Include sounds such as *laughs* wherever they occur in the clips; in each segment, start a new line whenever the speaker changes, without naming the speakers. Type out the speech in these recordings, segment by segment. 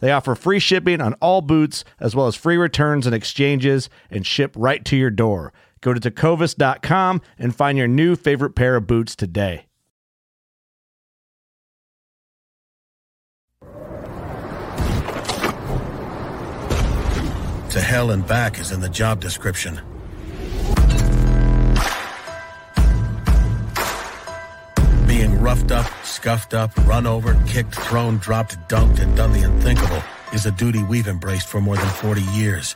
They offer free shipping on all boots, as well as free returns and exchanges, and ship right to your door. Go to tecovas.com and find your new favorite pair of boots today.
To hell and back is in the job description. Being roughed up, scuffed up, run over, kicked, thrown, dropped, dunked, and done the unthinkable is a duty we've embraced for more than 40 years.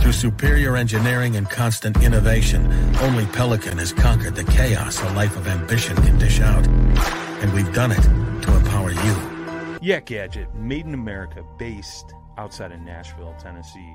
Through superior engineering and constant innovation, only Pelican has conquered the chaos a life of ambition can dish out. And we've done it to empower you.
Yak Gadget, made in America, based outside of Nashville, Tennessee.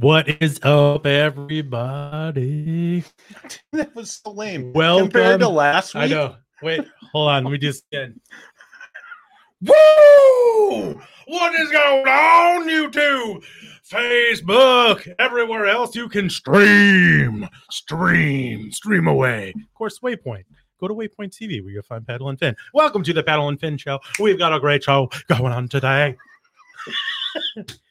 What is up, everybody? *laughs*
that was so lame.
Welcome.
Compared to last week.
I know. Wait, hold on. Let me just *laughs* get.
Woo!
What is going on, YouTube? Facebook, everywhere else you can stream, stream, stream away. Of course, Waypoint. Go to Waypoint TV where you'll find Paddle and Fin. Welcome to the Paddle and Fin Show. We've got a great show going on today. *laughs*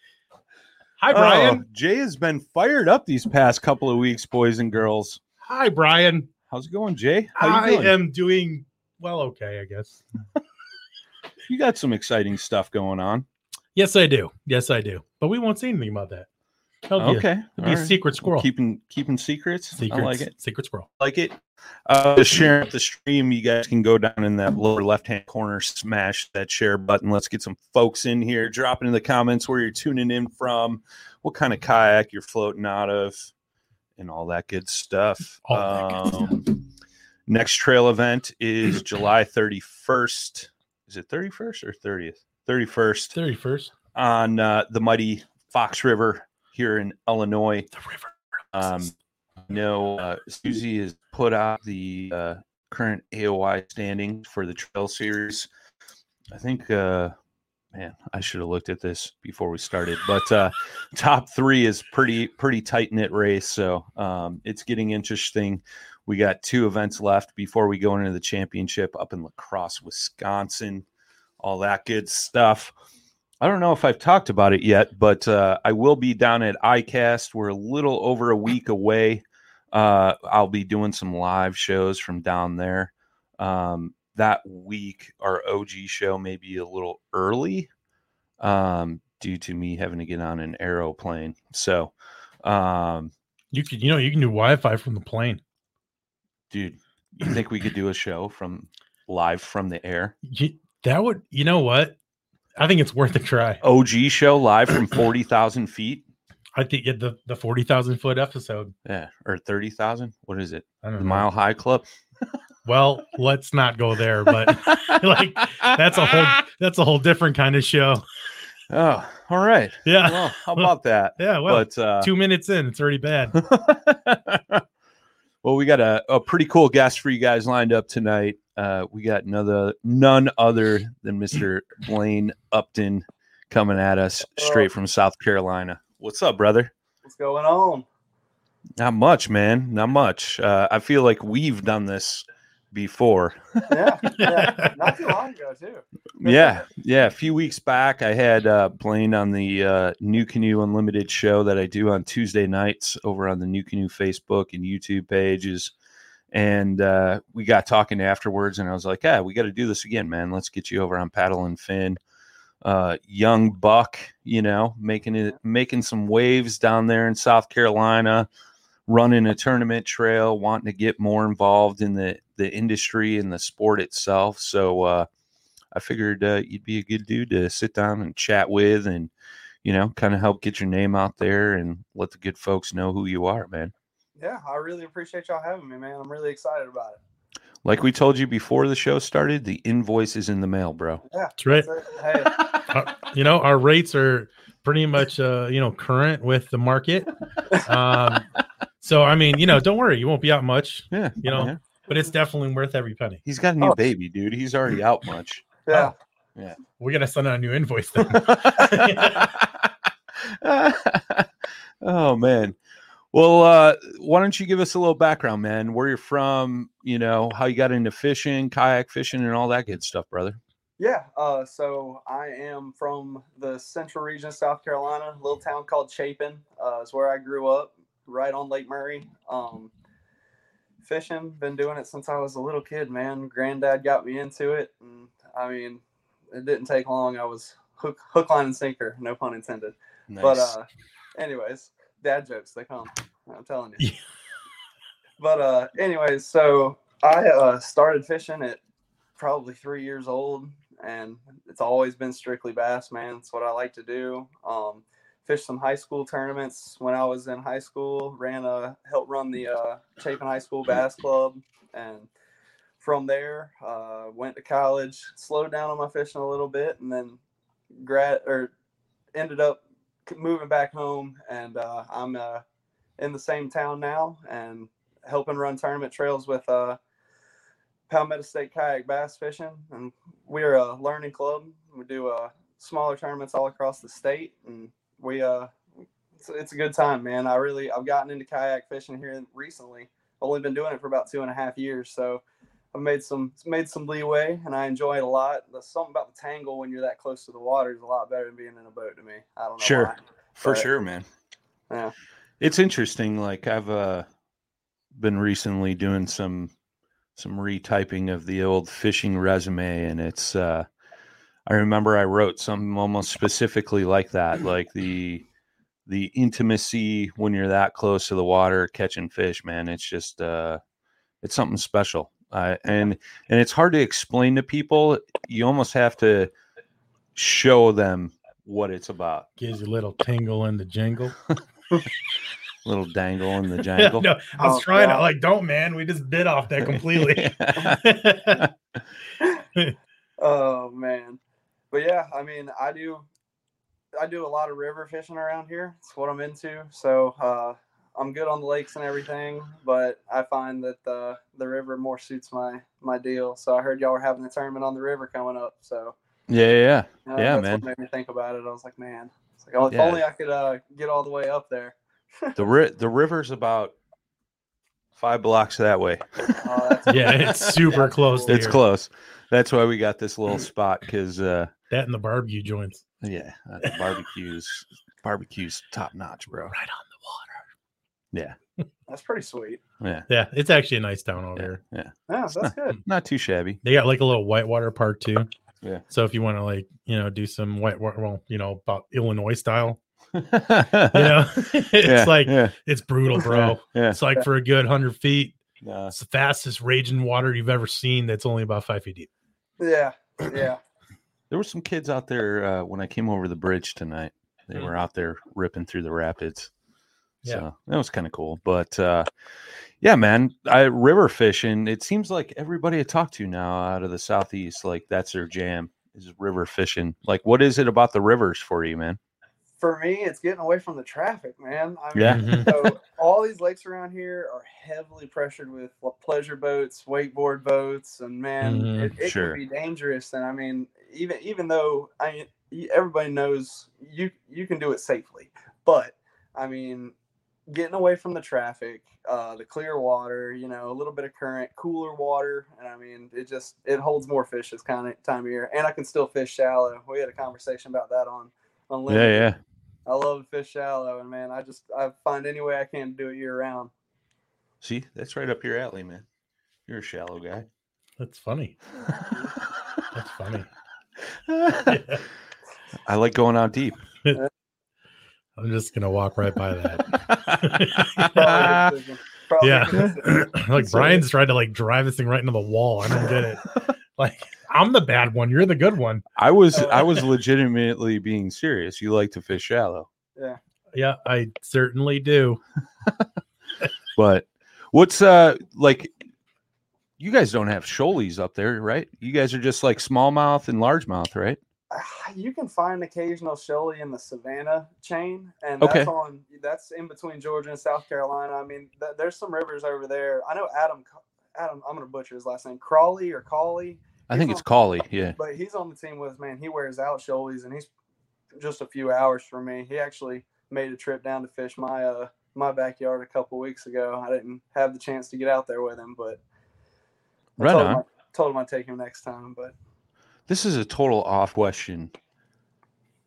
Hi, oh, Brian.
Oh, Jay has been fired up these past couple of weeks, boys and girls.
Hi, Brian.
How's it going, Jay? How
I
you doing?
am doing well, okay, I guess. *laughs*
You got some exciting stuff going on.
Yes, I do. Yes, I do. But we won't say anything about that. That'll be
Okay,
that'll be a secret squirrel.
Keeping keeping secrets.
Secrets.
I like it.
Secret squirrel.
Like it. Uh, just sharing up the stream. You guys can go down in that lower left hand corner, smash that share button. Let's get some folks in here. Drop in the comments where you're tuning in from, what kind of kayak you're floating out of, and all that good stuff.
All that good
Um, Next trail event is *clears throat* July 31st. Is it 31st or 30th? 31st
31st.
on uh, the mighty Fox River here in Illinois.
The river.
Um, no, uh, Susie has put out the uh, current AOY standing for the trail series. I think, uh, man, I should have looked at this before we started, but uh, top three is pretty pretty tight knit race, so um, it's getting interesting. We got two events left before we go into the championship up in La Crosse, Wisconsin. All that good stuff. I don't know if I've talked about it yet, but uh, I will be down at ICAST. We're a little over a week away. Uh, I'll be doing some live shows from down there. Um, that week, our OG show may be a little early um, due to me having to get on an aeroplane. So, um,
You could, you know, you can do Wi-Fi from the plane.
dude, you think we could do a show from live from the air? *clears throat*
You, that would, you know what? I think it's worth a try.
OG show live from *clears throat* 40,000 feet?
I think yeah, the the forty thousand foot episode.
Yeah, or thirty thousand. What is it?
I
The
don't know.
Mile High Club.
Well, let's not go there, but *laughs* *laughs* like that's a whole that's a whole different kind of show.
Oh, all right.
Yeah,
Well, how about that? *laughs*
yeah. Well,
but uh,
two minutes in, it's already bad.
Well, we got a, a pretty cool guest for you guys lined up tonight. Uh, we got another none other than Mr. Blaine Upton coming at us straight from South Carolina. What's up, brother?
What's going on?
Not much, man. Not much. Uh, I feel like we've done this before.
Yeah, yeah. *laughs* Not too long ago too.
yeah, yeah. A few weeks back, I had uh, Blaine on the uh, NuCanoe Unlimited show that I do on Tuesday nights over on the NuCanoe Facebook and YouTube pages. And uh, we got talking afterwards, and I was like, "Yeah, we got to do this again, man. Let's get you over on Paddle and Fin." Uh, young buck, you know, making it, making some waves down there in South Carolina, running a tournament trail, wanting to get more involved in the the industry and the sport itself. So, uh, I figured uh, you'd be a good dude to sit down and chat with and, you know, kind of help get your name out there and let the good folks know who you are, man.
Yeah, I really appreciate y'all having me, man. I'm really excited about it.
Like we told you before the show started, the invoice is in the mail, bro.
Yeah,
That's right.
that's. Hey, *laughs*
Uh, you know, our rates are pretty much uh, you know current with the market. *laughs* Um, so I mean, you know, don't worry, you won't be out much,
Yeah.
You know,
yeah.
but it's definitely worth every penny.
He's got a new
Oh.
baby, dude. He's already out much.
yeah.
Yeah. We're gonna send out a new invoice then. *laughs*
oh man. Well, uh, why don't you give us a little background, man? Where you're from, you know, how you got into fishing, kayak fishing, and all that good stuff, brother.
Yeah, uh, so I am from the central region of South Carolina, a little town called Chapin. Uh, is where I grew up, right on Lake Murray. Um, fishing, been doing it since I was a little kid, man. Granddad got me into it, and I mean, it didn't take long. I was hook, hook, line, and sinker, no pun intended.
Nice.
But uh, anyways, dad jokes they come. I'm telling you.
Yeah. *laughs*
But uh, anyways, so I uh, started fishing at probably three years old, and it's always been strictly bass, man. It's what I like to do. Um, fished some high school tournaments when I was in high school. Ran a helped run the uh, Chapin High School Bass Club, and from there uh, went to college. Slowed down on my fishing a little bit, and then grad or ended up moving back home. And uh, I'm uh, in the same town now, and helping run tournament trails with uh, Palmetto State Kayak Bass Fishing, and we're a learning club. We do uh, smaller tournaments all across the state, and we uh, it's, it's a good time, man. I really I've gotten into kayak fishing here recently. Only been doing it for about two and a half years, so I've made some made some leeway, and I enjoy it a lot. There's something about the tangle when you're that close to the water is a lot better than being in a boat to me. I don't know.
Sure.
why.
For sure, man.
Yeah.
It's interesting. Like I've uh, been recently doing some some retyping of the old fishing resume, and it's. Uh, I remember I wrote something almost specifically like that, like the the intimacy when you're that close to the water catching fish. Man, it's just uh, it's something special. Uh, and and it's hard to explain to people. You almost have to show them what it's about.
Gives you a little tingle in the jingle. *laughs*
Little dangle in the *laughs* jangle.
no, I was
Oh,
trying to like, don't man, we just bit off that completely. *laughs*
Oh man. But yeah, I mean, I do I do a lot of river fishing around here. It's what I'm into. So uh I'm good on the lakes and everything, but I find that the the river more suits my my deal. So I heard y'all were having a tournament on the river coming up. So
yeah, yeah.
uh,
Yeah,
that's
man.
what made me think about it. I was like, man, it's like oh, if
Yeah.
only I could uh, get all the way up there. *laughs*
The ri- the river's about five blocks that way.
Oh, that's *laughs*
yeah, it's super
That's
close.
cool.
It's
here.
close. That's why we got this little spot because, uh,
That and the barbecue joints.
yeah, uh, barbecues, barbecues top notch, bro.
Right on the water.
Yeah,
That's pretty sweet.
yeah,
Yeah, it's actually a nice town over
yeah,
here.
yeah.
Yeah, that's good.
Not too shabby.
They got like a little whitewater park too.
Yeah.
So if you want to like, you know, do some whitewater, well, you know, about Illinois style,
you
you know, *laughs* *laughs* it's like
yeah,
it's brutal, bro.
yeah.
It's like for a good hundred feet,
Nah,
it's the fastest raging water you've ever seen. That's only about five feet deep.
Yeah. Yeah. *clears throat*
there were some kids out there uh, when I came over the bridge tonight. They were out there ripping through the rapids.
Yeah.
So that was kind of cool. But uh, yeah, man, I river fishing. It seems like everybody I talk to now out of the southeast, like that's their jam is river fishing. Like, what is it about the rivers for you, man?
For me, it's getting away from the traffic, man. I mean,
Yeah.
Mhm.
so all these lakes around here are heavily pressured with pleasure boats, wakeboard boats, and man,
Mhm.
it, it
Sure.
can be dangerous. And I mean, even even though I mean, everybody knows you you can do it safely, but I mean, getting away from the traffic, uh, the clear water, you know, a little bit of current, cooler water, and I mean, it just it holds more fish this kind of time of year, and I can still fish shallow. We had a conversation about that on on
Yeah, yeah.
I love to fish shallow, and man, I just I find any way I can to do it year round.
See, that's right up your alley, man. You're a shallow guy.
That's funny. That's funny. *laughs*
I like going out deep. *laughs*
I'm just gonna walk right by that. *laughs*
Probably. Probably *clears throat*
yeah, like Brian's trying to like drive this thing right into the wall. I don't get it. Like I'm the bad one. You're the good one.
I was I was *laughs* legitimately being serious. You like to fish shallow.
Yeah, Yeah, I certainly do. *laughs*
But what's uh like you guys don't have shoalies up there, right? You guys are just like smallmouth and largemouth, right? *sighs*
You can find occasional shoalie in the Savannah chain, and
Okay.
that's on that's in between Georgia and South Carolina. I mean, th- there's some rivers over there. I know Adam. Adam, I'm gonna butcher his last name, Crawley or Cawley,
I think it's Collie, *laughs* yeah.
but he's on the team with us, man. He wears out shoalies, and he's just a few hours from me. He actually made a trip down to fish my uh my backyard a couple weeks ago. I didn't have the chance to get out there with him, but I
Right
told him
on.
I, told him I'd take him next time. But
This is a total off question.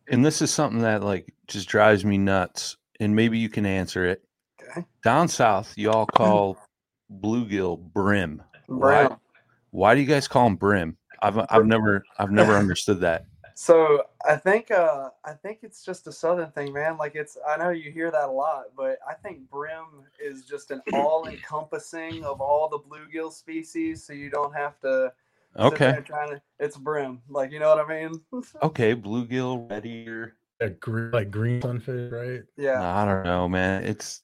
And this is something that like just drives me nuts. And maybe you can answer it.
okay,
Down south, y'all *laughs* call bluegill brim. Why, why do you guys call them brim? I've I've never I've never understood that. *laughs*
So I think uh I think it's just a southern thing, man. Like it's I know you hear that a lot, but I think brim is just an *clears throat* all encompassing of all the bluegill species, so you don't have to
Okay.
trying to it's brim. Like you know what I mean? *laughs*
Okay, bluegill, red ear.
A gr- like green sunfish, right?
yeah.
I don't know, man. It's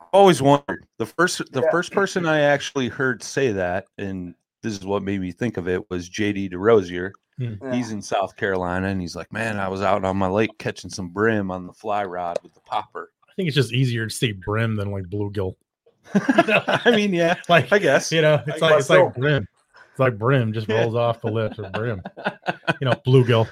I've always wondered. The first the
Yeah.
first person I actually heard say that, and this is what made me think of it, was JD DeRosier. Hmm.
yeah.
He's in South Carolina and he's like, Man, I was out on my lake catching some brim on the fly rod with the popper.
I think it's just easier to say brim than like bluegill. *laughs*
I mean, yeah, *laughs*
Like
I guess.
you know, it's
I
like it's like brim. It's like brim just
Yeah.
rolls off the lips or brim. *laughs* You know, bluegill.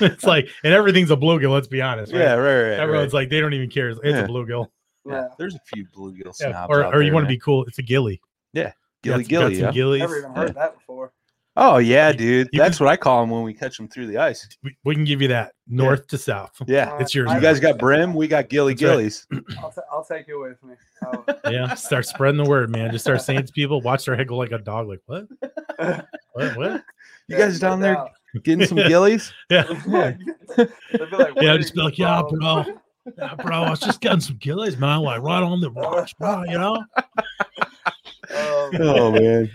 it's like and everything's a bluegill. Let's be honest. Right?
yeah, right, right.
Everyone's
right.
like they don't even care. It's
Yeah.
a bluegill.
Yeah,
yeah.
There's a few bluegill
Yeah. Or
out
or you
there,
want to be cool? It's a gilly.
Gilly
Got- got
gilly,
some
yeah.
gillies.
Never even heard that before.
Oh yeah, dude.
you
That's what I call them when we catch them through the ice.
We, we can give you that north to south.
Yeah.
It's yours.
You guys got brim, we got gilly
That's right.
gillies. *clears throat*
I'll, ta- I'll take it with me. Oh, *laughs* *laughs*
Yeah, start spreading the word, man. Just start saying to people, watch their head go like a dog. Like what? What? What?
You guys
no
down there
doubt.
getting some *laughs* gillies?
Yeah,
They'd be like,
yeah. Just be like, yeah,
bro?"
bro. Yeah, bro. I was just getting some gillies, man. Like right on the rocks, bro. You know.
Um, *laughs*
oh man.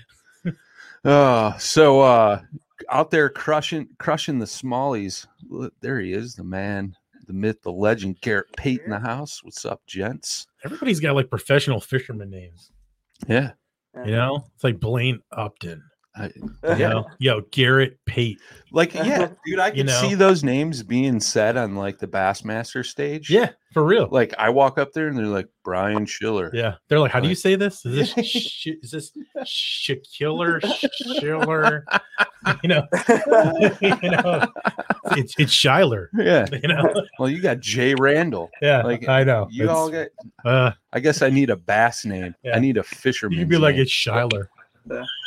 Oh, so uh out there crushing crushing the smallies. Look, there he is, the man, the myth, the legend, Garrett Pate in the house. What's up, gents?
Everybody's got like professional fisherman names.
Yeah.
You know, it's like Blaine Upton.
I, *laughs*
You know, yo, Garrett Pate.
like, yeah, *laughs* dude, I
You
can
know?
see those names being said on like the Bassmaster stage.
Yeah, for real.
Like I walk up there and they're like Brian Schiller.
Yeah, they're like, how do you say this? Is this *laughs* sh- is this Shakiller Schiller? You know, you know, it's it's Shiler.
Yeah.
You know,
Well, you got Jay Randall.
yeah,
Like,
I know.
You all get
uh,
I guess I need a bass name.
Yeah.
I need a fisherman.
you could be like it's Shiler.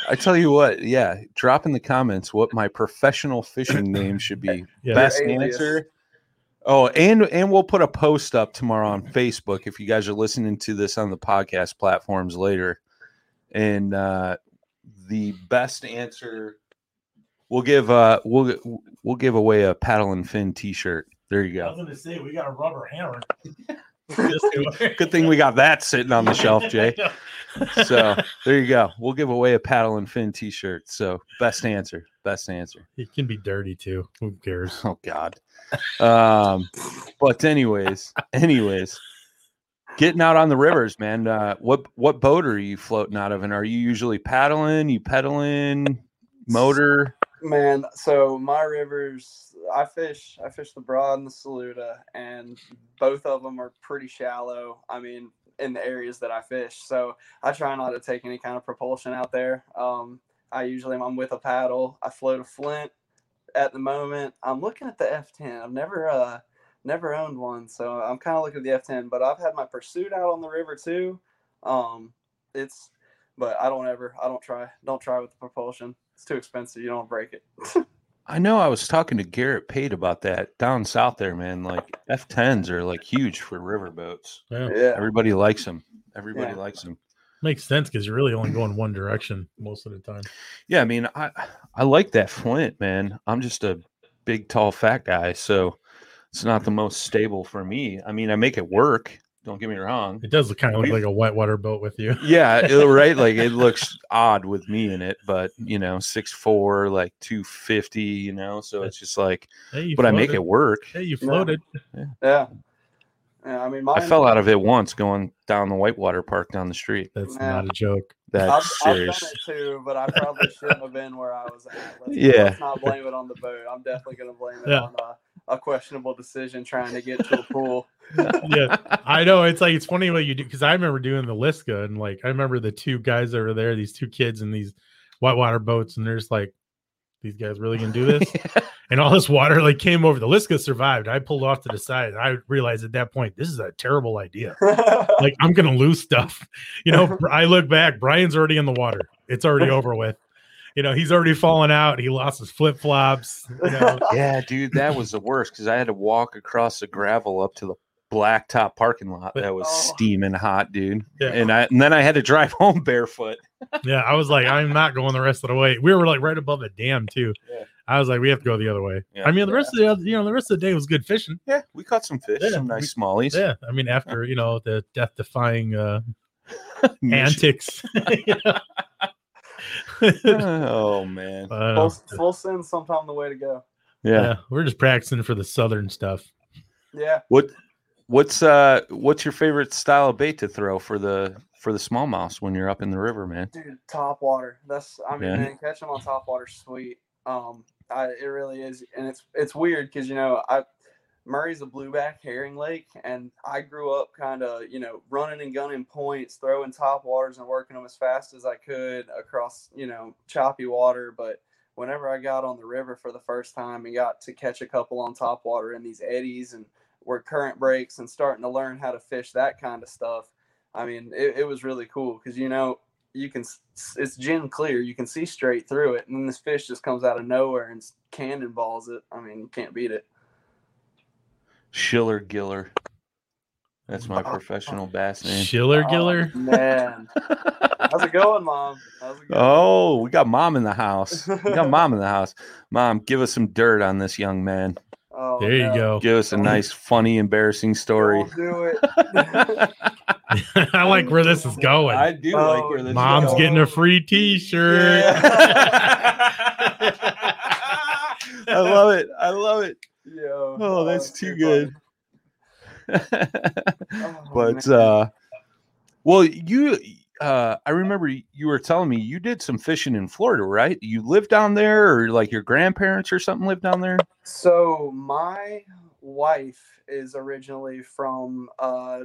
I tell you what, yeah. Drop in the comments what my professional fishing *laughs* name should be.
Yeah.
Best
Your alias.
answer. Oh, and and we'll put a post up tomorrow on Facebook if you guys are listening to this on the podcast platforms later. And uh the best answer we'll give uh we'll we'll give away a paddle and fin t-shirt. There you go.
I was going to say we got a rubber hammer. *laughs*
Good thing we got that sitting on the shelf, *laughs* Jay. So there you go. We'll give away a paddle and fin t-shirt. So best answer. best answer.
It can be dirty too. Who cares?
Oh God. Um, but anyways, anyways, getting out on the rivers, man. Uh, what what boat are you floating out of, and are you usually paddling? You pedaling, motor?
Man, so my rivers, I fish, I fish the Broad and the Saluda, and both of them are pretty shallow. I mean, in the areas that I fish, so I try not to take any kind of propulsion out there. Um, I usually I'm with a paddle. I float a Flint. At the moment, I'm looking at the F10. I've never, uh, never owned one, so I'm kind of looking at the F10. But I've had my Pursuit out on the river too. Um, it's, but I don't ever, I don't try, don't try with the propulsion it's too expensive. You don't break it. *laughs*
I know. I was talking to Garrett Pate about that down south there, man. Like F10s are like huge for river boats.
Yeah,
yeah.
Everybody likes them. Everybody
Yeah.
likes them.
makes sense because you're really only going one direction most of the time.
Yeah, I mean, I I like that Flint, man. I'm just a big, tall, fat guy, so it's not the most stable for me. I mean, I make it work. Don't get me wrong.
It does kind of look like a whitewater boat with you.
Yeah, it- *laughs* right. Like it looks odd with me in it, but you know, six four, like two fifty. You know, so it's just like,
Hey, you
but I make it work.
Hey, you floated.
Yeah. Yeah. I mean, mine,
I fell out of it once going down the Whitewater Park down the street.
That's
Yeah.
not a joke.
I've,
That's
I've
serious.
done it too, but I probably shouldn't have been where I was at. Let's, *laughs*
Yeah.
let's not blame it on the boat. I'm definitely going to blame it
Yeah.
on a, a questionable decision trying to get to a pool. *laughs*
yeah, I know. It's like it's funny what you do because I remember doing the Liska and like I remember the two guys that were there, these two kids in these whitewater boats, and there's like, these guys really gonna do this? *laughs* and all this water like came over. The Liska survived. I pulled off to the side. And I realized at that point this is a terrible idea. *laughs* Like I'm gonna lose stuff. You know, I look back. Brian's already in the water. It's already over with. You know, he's already fallen out. He lost his flip flops. You know, *laughs*
yeah, dude, that was the worst because I had to walk across the gravel up to the blacktop parking lot that was
Oh.
steaming hot, dude.
Yeah.
And I and then I had to drive *laughs* home barefoot.
Yeah, I was like, I'm not going the rest of the way. We were like right above the dam too.
Yeah.
I was like, we have to go the other way.
Yeah.
I mean, the rest of the other, you know, the rest of the day was good fishing.
Yeah, we caught some fish,
Yeah,
some
we-
nice smallies.
Yeah, I mean, after you know the death-defying uh, *laughs* antics.
Oh man.
I don't
full, full send sometime the way to go.
Yeah.
yeah, we're just practicing for the southern stuff.
Yeah.
What what's uh what's your favorite style of bait to throw for the for the smallmouth when you're up in the river, man?
Dude, top water. That's I mean,
Yeah.
man, catch them on top water, sweet. Um, I it really is, and it's it's weird because you know I Murray's a blueback herring lake, and I grew up kind of you know running and gunning points, throwing top waters and working them as fast as I could across you know choppy water. But whenever I got on the river for the first time and got to catch a couple on top water in these eddies and where current breaks and starting to learn how to fish that kind of stuff. I mean, it, it was really cool because you know you can it's gin clear, you can see straight through it, and then this fish just comes out of nowhere and cannonballs it. I mean, you can't beat it.
Schiller Giller. That's my professional bass name.
Schiller
Oh,
Giller.
man, how's it going, mom? How's it going?
Oh, we got mom in the house. We got mom in the house. *laughs* Mom, give us some dirt on this young man.
Oh,
There you
no.
go.
Give us a nice, funny, embarrassing story.
Don't do it. *laughs*
I like where this is *laughs* going.
I do
Oh,
like where this is going.
Mom's getting a free T-shirt.
I love it. I love it. Oh, that's too good.
Oh, *laughs*
but
man.
uh well you uh i remember you were telling me you did some fishing in florida right you lived down there or like your grandparents or something lived down there
So my wife is originally from uh,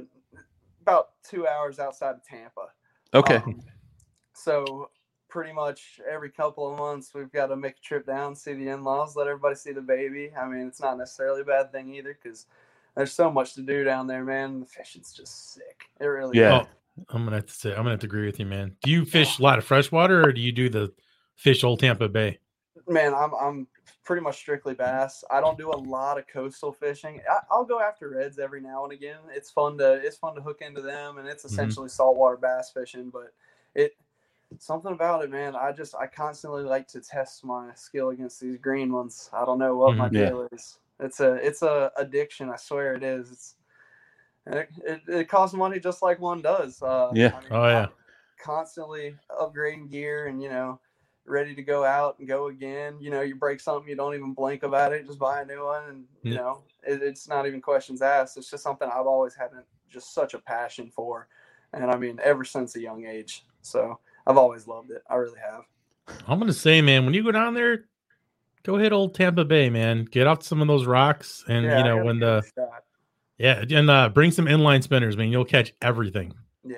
about two hours outside of Tampa.
okay
Um, so pretty much every couple of months we've got to make a trip down, see the in-laws, let everybody see the baby. I mean, it's not necessarily a bad thing either because there's so much to do down there, man. The fishing's just sick. It really
Yeah.
is.
Oh, I'm gonna have to say, I'm gonna have to agree with you, man. Do you fish a lot of freshwater, or do you do the fish Old Tampa Bay?
Man, I'm I'm pretty much strictly bass. I don't do a lot of coastal fishing. I, I'll go after reds every now and again. It's fun to it's fun to hook into them, and it's mm-hmm. essentially saltwater bass fishing. But it something about it, man. I just I constantly like to test my skill against these green ones. I don't know what my
Mhm. Yeah.
deal is. It's a it's a addiction. I swear it is. It's it, it, it costs money just like one does. Uh,
Yeah.
I mean,
Oh, yeah.
I'm constantly upgrading gear and you know ready to go out and go again. You know, you break something, you don't even blink about it, just buy a new one, and you
Yeah.
know, it, it's not even questions asked. It's just something I've always had just such a passion for, and I mean, ever since a young age. So I've always loved it. I really have.
I'm gonna say, man, when you go down there, go hit old Tampa Bay, man. Get off some of those rocks, and
Yeah,
you know when the yeah, and uh, bring some inline spinners, man. You'll catch everything.
yeah,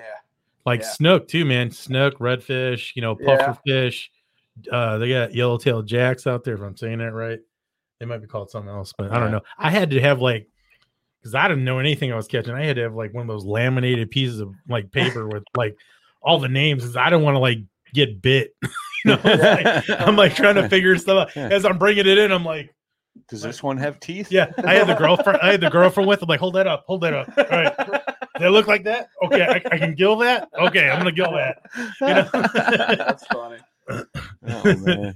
Like
Yeah.
snook too, man. Snook, redfish, you know, puffer fish. Uh, they got yellowtail jacks out there. If I'm saying that right, they might be called something else, but I don't know. I had to have like, because I didn't know anything I was catching. I had to have like one of those laminated pieces of like paper with like all the names, because I don't want to like get bit. *laughs* you know, like, I'm like trying to figure stuff out as I'm bringing it in. I'm like,
Does this one have teeth?
yeah, I had the girlfriend. I had the girlfriend with. I'm like, hold that up, hold that up. All right, *laughs* does it look like that? Okay, I, I can gill that. Okay, I'm gonna gill that. You know? *laughs*
that's funny.
Oh, man.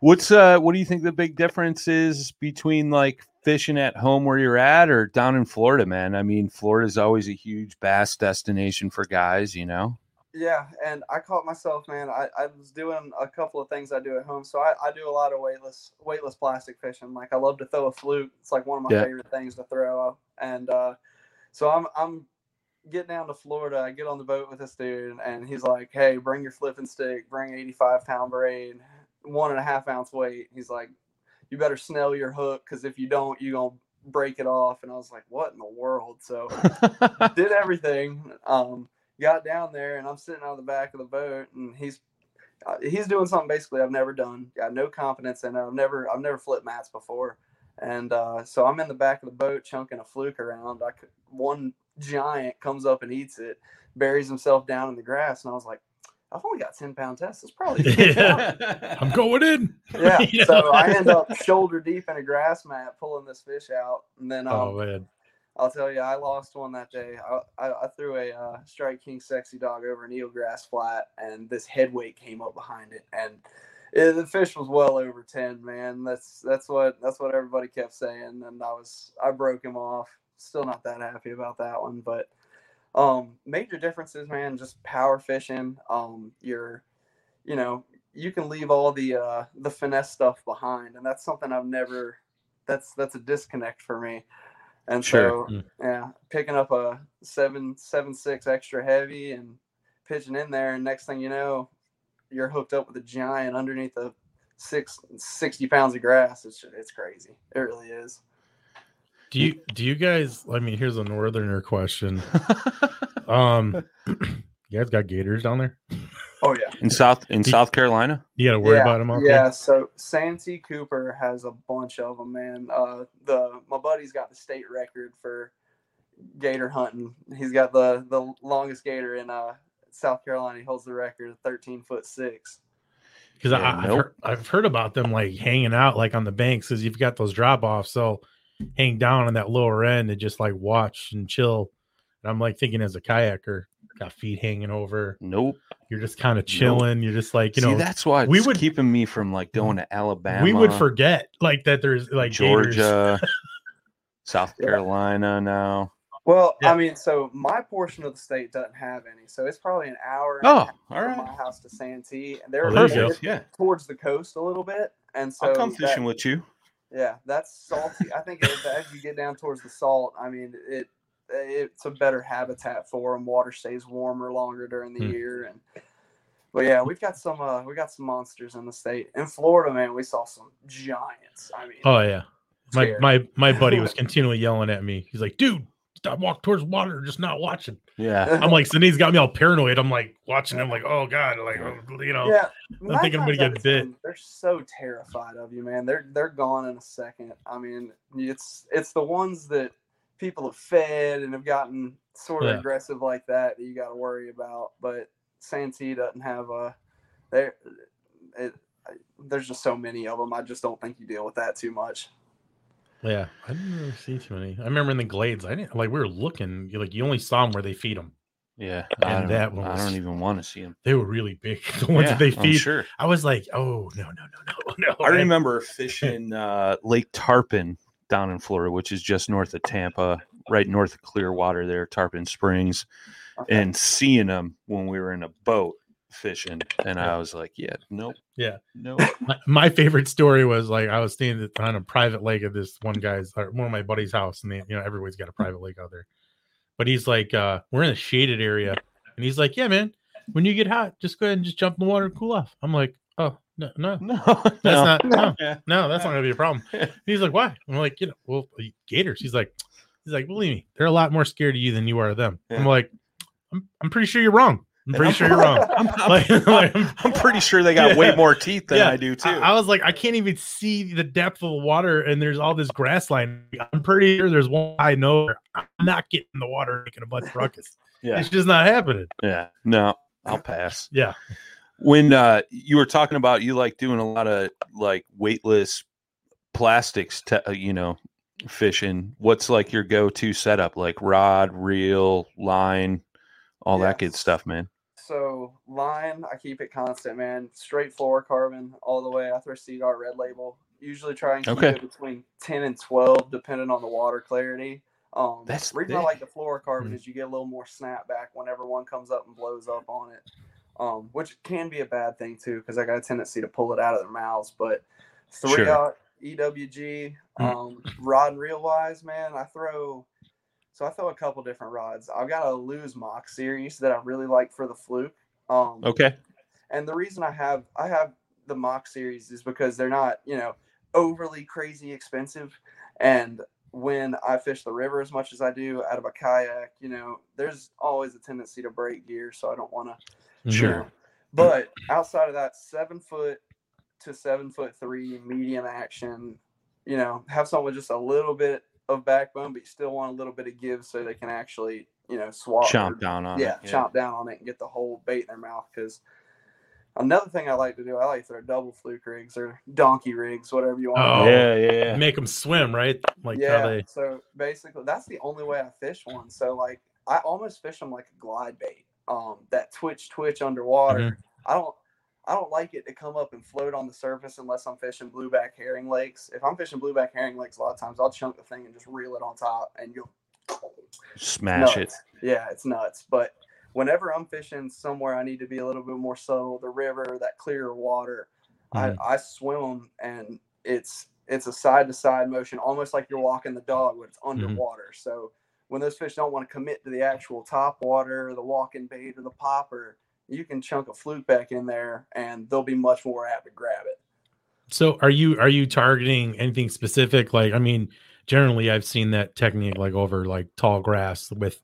What's uh what do you think the big difference is between like fishing at home where you're at or down in Florida, man? I mean, Florida's always a huge bass destination for guys, you know.
Yeah, and I caught myself, man. I, I was doing a couple of things I do at home. So I, I do a lot of weightless weightless plastic fishing. Like I love to throw a fluke. It's like one of my
Yeah.
favorite things to throw. And uh, so I'm I'm getting down to Florida. I get on the boat with this dude, and he's like, "Hey, bring your flipping stick. Bring 85 pound braid, one and a half ounce weight." He's like, "You better snell your hook, because if you don't, you're gonna break it off." And I was like, "What in the world?" So *laughs* did everything. Um, got down there, and I'm sitting on the back of the boat, and he's uh, he's doing something basically I've never done. Got no confidence in it. I've never I've never flipped mats before, and uh, so I'm in the back of the boat chunking a fluke around. I could, one giant comes up and eats it, buries himself down in the grass, and I was like. I've only got 10 pound test. It's probably *laughs* yeah.
I'm going in. *laughs*
yeah. *laughs*
You
So? I end up shoulder deep in a grass mat pulling this fish out. And then um,
Oh man.
I'll tell you, I lost one that day. I, I, I threw a uh, Strike King Sexy Dog over an eelgrass flat, and this head weight came up behind it, and it, the fish was well over ten. Man, that's that's what that's what everybody kept saying, and I was I broke him off. Still not that happy about that one, but um, major differences, man. Just power fishing. Um, you're, you know, you can leave all the uh, the finesse stuff behind, and that's something I've never. That's that's a disconnect for me. And
Sure.
so, yeah, picking up a seven seven six extra heavy and pitching in there, and next thing you know, you're hooked up with a giant underneath the six 60 pounds of grass. It's it's crazy. It really is.
Do you *laughs* do you guys? I mean, here's a northerner question. *laughs* Um, you guys got gators down there?
Oh yeah.
in South in South Carolina?
You got to worry
yeah,
about them. Okay?
Yeah, so Santee Cooper has a bunch of them, man. Uh, the my buddy's got the state record for gator hunting. He's got the the longest gator in uh South Carolina. He holds the record, thirteen foot six.
because
Yeah,
I've,
nope.
heard, I've heard about them like hanging out like on the banks because you've got those drop offs. So hang down on that lower end and just like watch and chill. And I'm like thinking as a kayaker, got feet hanging over.
Nope.
You're just kind of chilling. You're just like you
See,
know.
that's why
we
it's
would-
keeping me from like going to Alabama.
we would forget like that. There's like.
Georgia, *laughs* South
Yeah.
Carolina now.
Well,
Yeah.
I mean, so my portion of the state doesn't have any, so it's probably an hour. and
Oh,
half
all
from my house to Santee, and they're
Oh, there you go.
Yeah.
towards the coast a little bit, and so
I'll come
that-
fishing with you.
Yeah, that's salty. I think as, as you get down towards the salt, I mean, it it's a better habitat for them. Water stays warmer longer during the
Hmm.
year, and but yeah, we've got some uh, we got some monsters in the state. In Florida, man, we saw some giants. I mean,
Oh yeah. My
scary.
my my buddy *laughs* was continually yelling at me. He's like, dude, stop walk towards water, just not watching.
Yeah. *laughs*
I'm like, Sydney's got me all paranoid. I'm like watching him, like, oh god, like oh, you know.
yeah,
I'm thinking I'm gonna get bit.
10, They're so terrified of you, man. They're they're gone in a second. I mean, it's it's the ones that people have fed and have gotten sort of
Yeah.
aggressive like that that you got to worry about. But Santee doesn't have a there. It, I- there's just so many of them. I just don't think you deal with that too much.
Yeah, I didn't really see too many. I remember in the glades, I didn't like we were looking, like you only saw them where they feed them.
Yeah.
And
I don't,
that one
I don't even want to see them.
They were really big. *laughs* The ones
yeah,
that they
I'm
feed.
sure.
I was like, oh no, no, no, no, *laughs* no.
I remember *laughs* fishing uh, Lake Tarpon down in Florida, which is just north of Tampa, right north of Clearwater there, Tarpon Springs, and seeing them when we were in a boat. Fishing, and I was like, yeah, nope,
Yeah.
nope. *laughs*
my, my favorite story was like I was staying on a private lake at this one guy's or one of my buddy's house, and they, you know everybody's got a private lake out there. But he's like, uh, we're in a shaded area, and he's like, yeah, man, when you get hot, just go ahead and just jump in the water and cool off. I'm like, oh no, no,
No, *laughs*
that's
no.
not no,
Yeah.
no, that's not gonna be a problem. *laughs* And he's like, why? I'm like, you know, well, gators. He's like, he's like, believe me, they're a lot more scared of you than you are of them. I'm like, I'm, I'm pretty sure you're wrong. I'm pretty sure you're wrong. *laughs*
I'm, I'm-
Like- I'm-
I'm pretty sure they got way more teeth than
Yeah,
I do too.
I, I was like, I can't even see the depth of the water, and there's all this grass line. I'm pretty sure there's one I know. I'm not getting in the water making a bunch of ruckus. *laughs*
yeah,
It's just not happening.
yeah. No, I'll pass.
Yeah.
when uh you were talking about you like doing a lot of like weightless plastics te- uh, you know fishing what's like your go-to setup like rod reel line all that good stuff man
So line, I keep it constant, man. Straight fluorocarbon all the way. I throw Seaguar red label. Usually try and keep
Okay.
it between ten and twelve, depending on the water clarity. Um,
That's
the reason I like the fluorocarbon
Mm.
is you get a little more snap back whenever one comes up and blows up on it, um, which can be a bad thing too because I got a tendency to pull it out of their mouths. But three
Sure.
out EWG,
Mm.
um, rod and reel wise, man, I throw. So I throw a couple different rods. I've got a Lew's Mach series that I really like for the fluke. Um,
okay
and the reason I have I have the Mach series is because they're not you know overly crazy expensive, and when I fish the river as much as I do out of a kayak, you know, there's always a tendency to break gear, so I don't want to.
Sure.
But outside of that, seven foot to seven foot three medium action, you know, have someone with just a little bit of backbone, but you still want a little bit of give so they can actually, you know, swallow.
chomp down on
yeah,
it Yeah,
chomp down on it and get the whole bait in their mouth. Because another thing I like to do, I like to throw double fluke rigs or donkey rigs, whatever you want.
Oh,
to
yeah yeah yeah
Make them swim, right? Like
yeah.
how they.
So basically, that's the only way I fish one. So like, I almost fish them like a glide bait. Um, that twitch twitch underwater.
Mhm.
I don't. I don't like it to come up and float on the surface unless I'm fishing blueback herring lakes. If I'm fishing blueback herring lakes, a lot of times I'll chunk the thing and just reel it on top, and you'll
smash it.
Yeah, it's nuts. But whenever I'm fishing somewhere I need to be a little bit more subtle, the river, that clear water,
Mhm.
I, I swim and it's it's a side to side motion, almost like you're walking the dog, but it's underwater. So when those fish don't want to commit to the actual top water, or the walking bait, or the popper, you can chunk a fluke back in there, and they'll be much more apt to grab it.
So are you are you targeting anything specific? Like, I mean, generally I've seen that technique like over like tall grass with,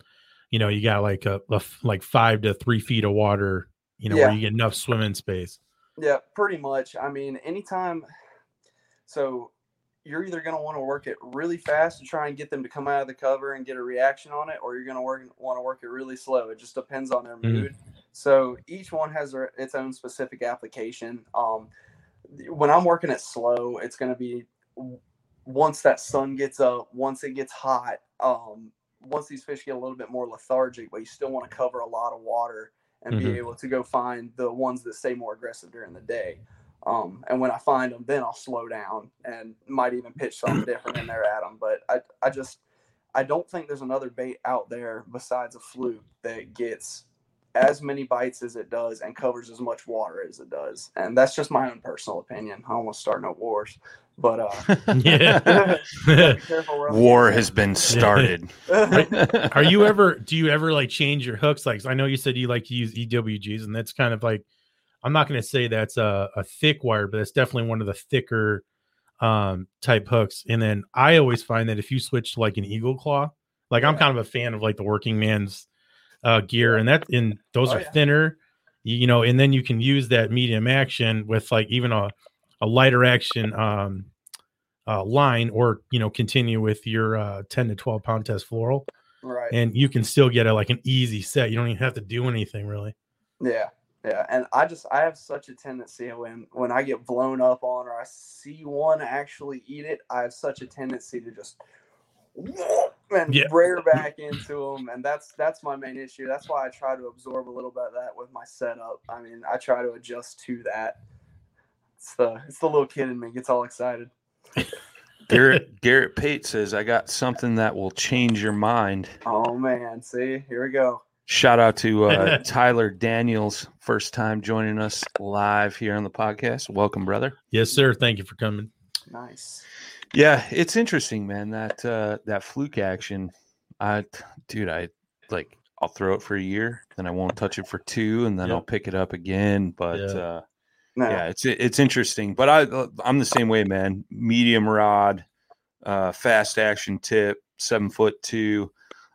you know, you got like a like five to three feet of water, you know,
Yeah.
where you get enough swimming space.
Yeah, pretty much. I mean, anytime. So you're either going to want to work it really fast to try and get them to come out of the cover and get a reaction on it, or you're going to work want to work it really slow. It just depends on their
Mhm.
mood. So each one has their, its own specific application. Um, when I'm working it slow, it's going to be once that sun gets up, once it gets hot, um, once these fish get a little bit more lethargic, but you still want to cover a lot of water and be
Mhm.
able to go find the ones that stay more aggressive during the day. Um, and when I find them, then I'll slow down and might even pitch something *coughs* different in there at them. But I, I just, I don't think there's another bait out there besides a fluke that gets as many bites as it does and covers as much water as it does. And that's just my own personal opinion. I don't want to start no wars, but uh, *laughs*
Yeah. *laughs*
be careful where I'm
war has been started *laughs*
are you ever do you ever like change your hooks like i know you said you like to use ewgs and that's kind of like i'm not going to say that's a, a thick wire but it's definitely one of the thicker um type hooks and then i always find that if you switch to like an eagle claw like i'm kind of a fan of like the working man's uh gear and that and those
Oh,
are
yeah.
thinner you, you know and then you can use that medium action with like even a, a lighter action um uh, line or you know continue with your uh, 10 to 12 pound test fluoro
right.
and you can still get a like an easy set. You don't even have to do anything really.
Yeah, yeah, and I just I have such a tendency when when I get blown up on or I see one actually eat it, I have such a tendency to just and
Yeah.
rear back into them, and that's that's my main issue. That's why I try to absorb a little bit of that with my setup. I mean, I try to adjust to that. It's the it's the little kid in me gets all excited. *laughs*
garrett garrett pate says i got something that will change your mind
Oh man, see, here we go.
Shout out to uh, *laughs* Tyler Daniels, first time joining us live here on the podcast. Welcome, brother.
Yes, sir. Thank you for coming.
Nice.
Yeah, it's interesting, man. That uh, that fluke action, I, dude, I like. I'll throw it for a year, then I won't touch it for two, and then
Yep.
I'll pick it up again. But
Yeah.
uh,
No.
yeah, it's it's interesting. But I I'm the same way, man. Medium rod, uh, fast action tip, seven foot two.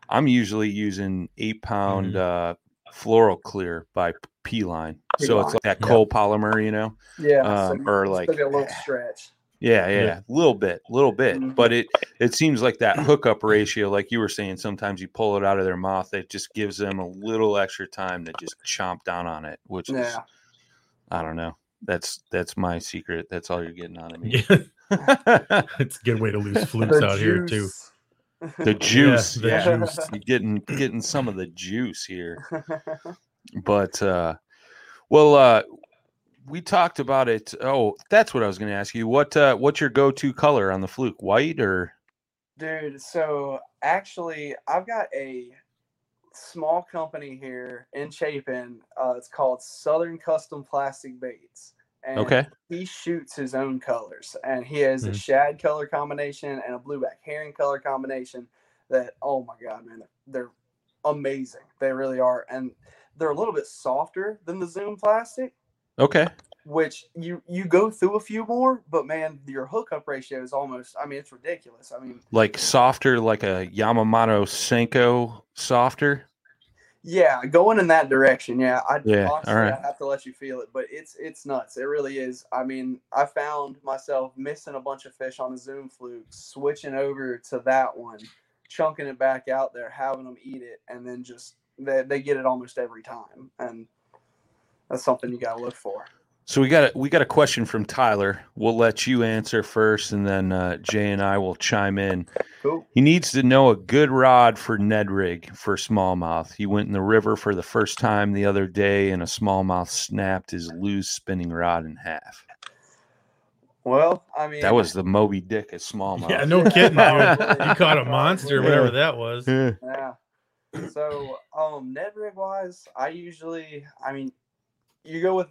I'm usually using eight pound uh, Floroclear by P line, so it's like that
Yeah.
copolymer, you know.
Yeah.
Um,
so
or like-
a little *sighs* stretch.
Yeah, yeah,
Yeah.
a little bit, little bit.
Mhm.
But it it seems like that hookup ratio, like you were saying, sometimes you pull it out of their mouth, it just gives them a little extra time to just chomp down on it, which is I don't know. That's that's my secret. That's all you're getting out of me.
Yeah, *laughs* it's a good way to lose flukes
The
out here too.
the juice,
the
yeah,
juice.
You're getting getting some of the juice here. *laughs* But uh well uh we talked about it. Oh, that's what I was going to ask you. What uh what's your go-to color on the fluke? White or
Dude, so actually, I've got a small company here in Chapin. Uh, it's called Southern Custom Plastic Baits. And
Okay.
He shoots his own colors, and he has a
Mhm.
shad color combination and a blueback herring color combination. That oh my god, man, they're amazing. They really are, and they're a little bit softer than the Zoom plastic
Okay.
which you you go through a few more, but man, your hookup ratio is almost. I mean, it's ridiculous. I mean,
Like softer like a Yamamoto Senko softer?
yeah, going in that direction. Yeah, I
Yeah,
honestly
alright.
I have to let you feel it, but it's it's nuts. It really is. I mean, I found myself missing a bunch of fish on a Zoom fluke, switching over to that one, chunking it back out there, having them eat it, and then just they they get it almost every time, and that's something you got to look for.
So we got a, we got a question from Tyler. We'll let you answer first, and then uh, Jay and I will chime in.
Cool.
He needs to know a good rod for Ned rig for smallmouth. He went in the river for the first time the other day, and a smallmouth snapped his Lew's spinning rod in half.
Well, I mean,
That was the Moby Dick of smallmouth.
Yeah, no kidding, dude. *laughs* You caught a monster, whatever that was.
Yeah.
Yeah. So, um, Ned rig wise, I usually, I mean, you go with,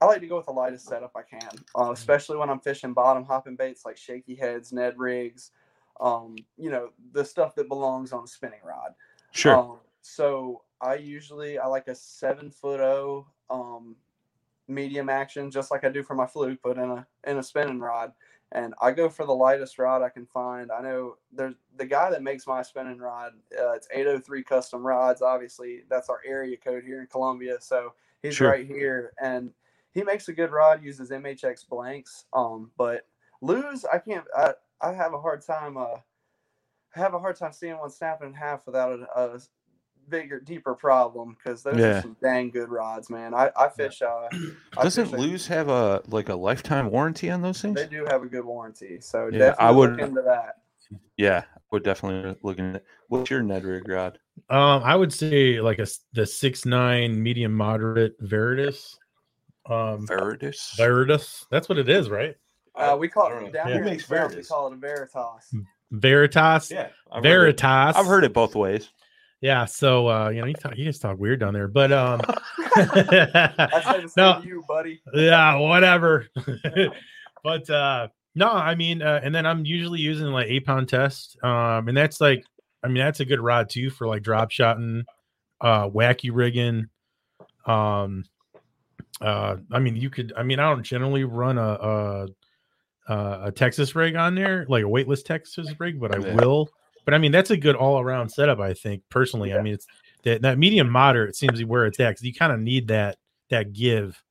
I like to go with the lightest setup I can, uh, especially when I'm fishing bottom hopping baits like shaky heads, Ned rigs, um, you know, the stuff that belongs on a spinning rod.
Sure.
Um, so I usually I like a seven foot oh um, medium action, just like I do for my fluke, but in a in a spinning rod. And I go for the lightest rod I can find. I know there's the guy that makes my spinning rod. Uh, it's 803 Custom Rods. Obviously, that's our area code here in Columbia. So he's
Sure.
right here, and he makes a good rod. Uses MHX blanks. Um, but Lew's, I can't. I I have a hard time. Uh, have a hard time seeing one snapping in half without a, a bigger, deeper problem because those
Yeah.
are some dang good rods, man. I, I fish. Uh, I *clears throat*
Doesn't
fish
Lew's have a like a lifetime warranty on those things?
They do have a good warranty, so
Yeah,
definitely
I would-
look into that.
Yeah, we're definitely looking at. What's your Ned rig rod?
Um, I would say like a the six nine medium moderate Veritas. Um,
Veritas.
Veritas. That's what it is, right?
Uh, we call
I don't know.
it down
Yeah.
here
makes
the South, We call it a Veritas.
Veritas.
Yeah, I've heard it-
Veritas.
I've heard it both ways.
Yeah. So uh, you know, you, talk, you just talk weird down there, but um, *laughs* *laughs*
I said the same
no,
you, buddy.
yeah, whatever. *laughs* but uh no, I mean, uh, and then I'm usually using like eight pound test, um, and that's like, I mean, that's a good rod too for like drop shotting, uh, wacky rigging. Um, uh, I mean, you could, I mean, I don't generally run a a, a, a Texas rig on there, like a weightless Texas rig, but I
Yeah.
will. But I mean, that's a good all around setup, I think personally. I mean, it's that, that medium moderate seems to be where it's at because you kind of need that that give.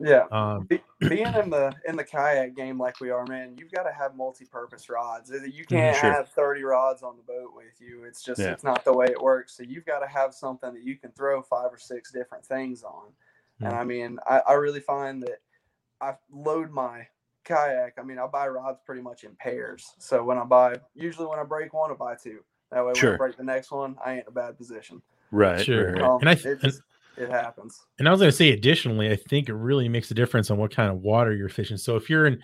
Yeah.
Um,
being in the in the kayak game like we are, man, you've got to have multi-purpose rods. You can't
sure.
have thirty rods on the boat with you. It's just
Yeah.
it's not the way it works. So you've got to have something that you can throw five or six different things on. And I mean, I, I really find that I load my kayak. I mean, I buy rods pretty much in pairs. So when I buy, usually when I break one, I buy two. That way, when I break the next one, I ain't in a bad position.
Right.
Sure.
right, right.
Um,
And I
it,
th-
just, it happens.
And I was going to say, additionally, I think it really makes a difference on what kind of water you're fishing. So if you're in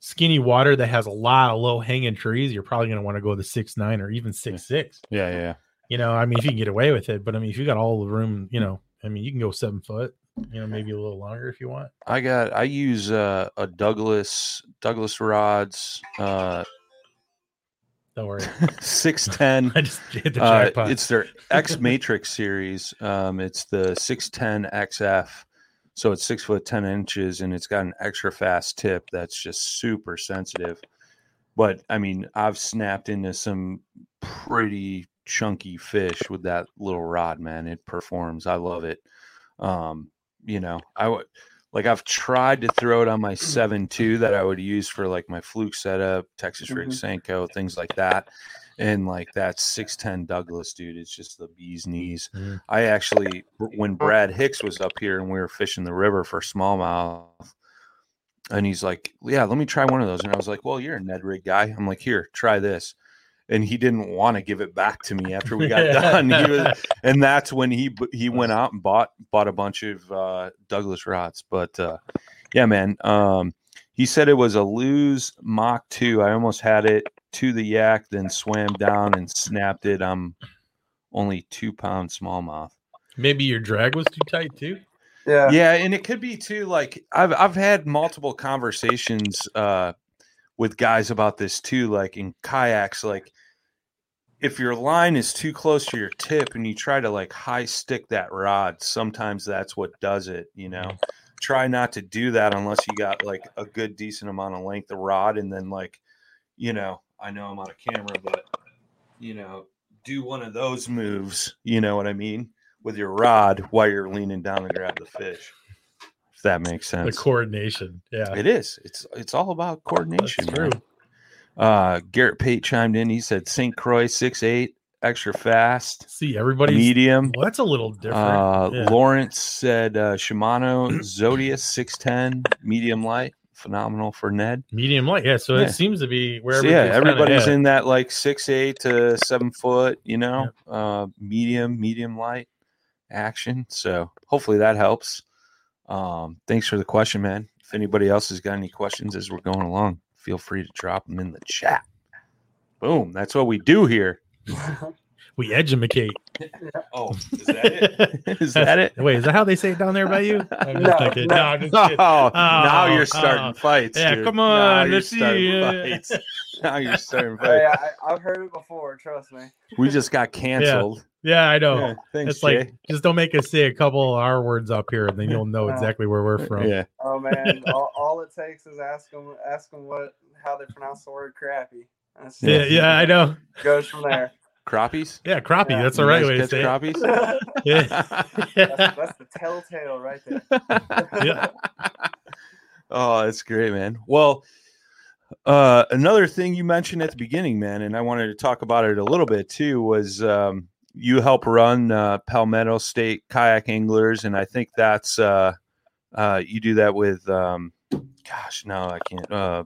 skinny water that has a lot of low hanging trees, you're probably going to want to go the six nine or even six six.
Yeah, yeah.
You know, I mean, if you can get away with it, but I mean, if you got all the room, you know, I mean, you can go seven foot. You know, maybe a little longer if you want.
I got I use uh, a Douglas Douglas rods uh
Don't worry.
610 *laughs*
I just hit the
Uh, it's their X Matrix series. Um, it's the 610 XF. So it's six foot 10 inches and it's got an extra fast tip that's just super sensitive. But I mean, I've snapped into some pretty chunky fish with that little rod, man. It performs. I love it. Um, you know, I would like I've tried to throw it on my seven two that I would use for like my fluke setup, Texas rig
Mhm.
Senko, things like that. And like that 610 Douglas, dude, it's just the bee's knees.
Mhm.
I actually, when Brad Hicks was up here and we were fishing the river for smallmouth, and he's like, Yeah, let me try one of those. And I was like, Well, you're a Ned rig guy. I'm like, Here, try this. And he didn't want to give it back to me after we got *laughs* done. He was, and that's when he he went out and bought bought a bunch of uh, Douglas rods. But uh, yeah, man, um, he said it was a Lew's Mach two. I almost had it to the yak, then swam down and snapped it. I'm only two pound smallmouth.
maybe your drag was too tight too.
Yeah.
Yeah, and it could be too. Like I've I've had multiple conversations uh, with guys about this too. Like in kayaks, like if your line is too close to your tip and you try to like high stick that rod, sometimes that's what does it. You know, try not to do that unless you got like a good decent amount of length of rod, and then like, you know, I know I'm on a camera, but you know, do one of those moves. You know what I mean? With your rod while you're leaning down to grab the fish. That makes sense.
The coordination. Yeah.
It is. It's it's all about
That's
coordination.
true.
man. Uh, Garrett Pate chimed in. He said St. Croix six eight, extra fast,
See, everybody
medium.
well, that's a little different.
Uh,
Yeah.
Lawrence said uh, Shimano *clears throat* Zodias six ten, medium light, phenomenal for Ned.
Medium light. Yeah. So
Yeah.
it seems to be where
So yeah,
everybody's kinda
everybody's
at.
in that like six eight to seven foot, you know, uh, medium, medium light action. So hopefully that helps. Um, thanks for the question, man. If anybody else has got any questions as we're going along, feel free to drop them in the chat. Boom, that's what we do here. *laughs*
We educate. *laughs*
Oh, is that it? *laughs* Is that it?
Wait, is that how they say it down there by you? I'm
No,
thinking.
no.
No, I'm just
Oh,
kidding.
now
Oh,
you're starting
oh.
fights.
Yeah,
dude.
come
Now
on,
you're
let's see,
starting fights. Now you're starting
Hey,
fights.
I, I've heard it before. Trust me.
We just got canceled.
Yeah, I know.
Yeah, thanks,
it's like just don't make us say a couple of our words up here, and then you'll know *laughs* exactly where we're from.
Yeah.
Oh man, *laughs* all, all it takes is ask them, ask them what how they pronounce the word crappy. That's
Yeah,
it.
yeah, I know. *laughs*
Goes from there.
Crappies?
Yeah, crappie.
Yeah.
That's the
You
right way to
catch
say it.
crappies?
Yeah.
That's, that's the telltale right there.
Yeah.
oh, that's great, man. Well, uh, another thing you mentioned at the beginning, man, and I wanted to talk about it a little bit too, was um, you help run uh, Palmetto State Kayak Anglers, and I think that's uh, uh, you do that with, um, gosh, no, I can't. Uh,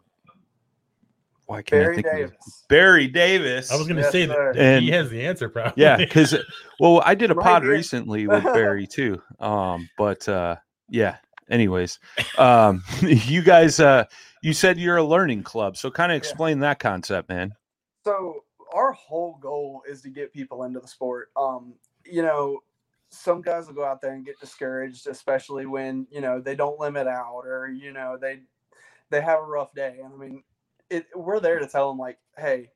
why can't I
Barry
think of
Davis.
Barry Davis?
I was going to
Yes,
say
sir.
that
And-
he has the answer, probably.
yeah because well i did a
Right
pod
here.
recently *laughs* with barry too um but uh yeah anyways um *laughs* you guys uh you said you're a learning club so kind of
Yeah.
explain that concept man
So our whole goal is to get people into the sport. Um, you know, some guys will go out there and get discouraged, especially when you know they don't limit out or you know they they have a rough day. And I mean, it, we're there to tell them like, hey,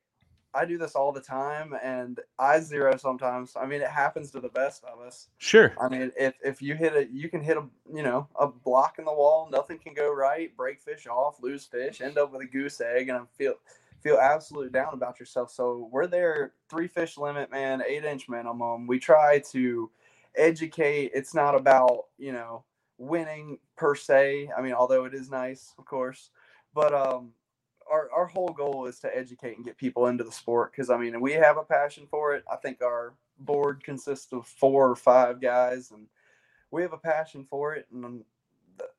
I do this all the time, and I zero sometimes. I mean, it happens to the best of us.
sure
I mean, if if you hit a, you can hit a, you know, a block in the wall. Nothing can go right. Break fish off, lose fish, end up with a goose egg, and I feel feel absolutely down about yourself. So we're there, three fish limit, man, eight inch minimum. We try to educate. It's not about you know winning per se. I mean, although it is nice, of course, but um. Our, our whole goal is to educate and get people into the sport because I mean we have a passion for it. I think our board consists of four or five guys, and we have a passion for it, and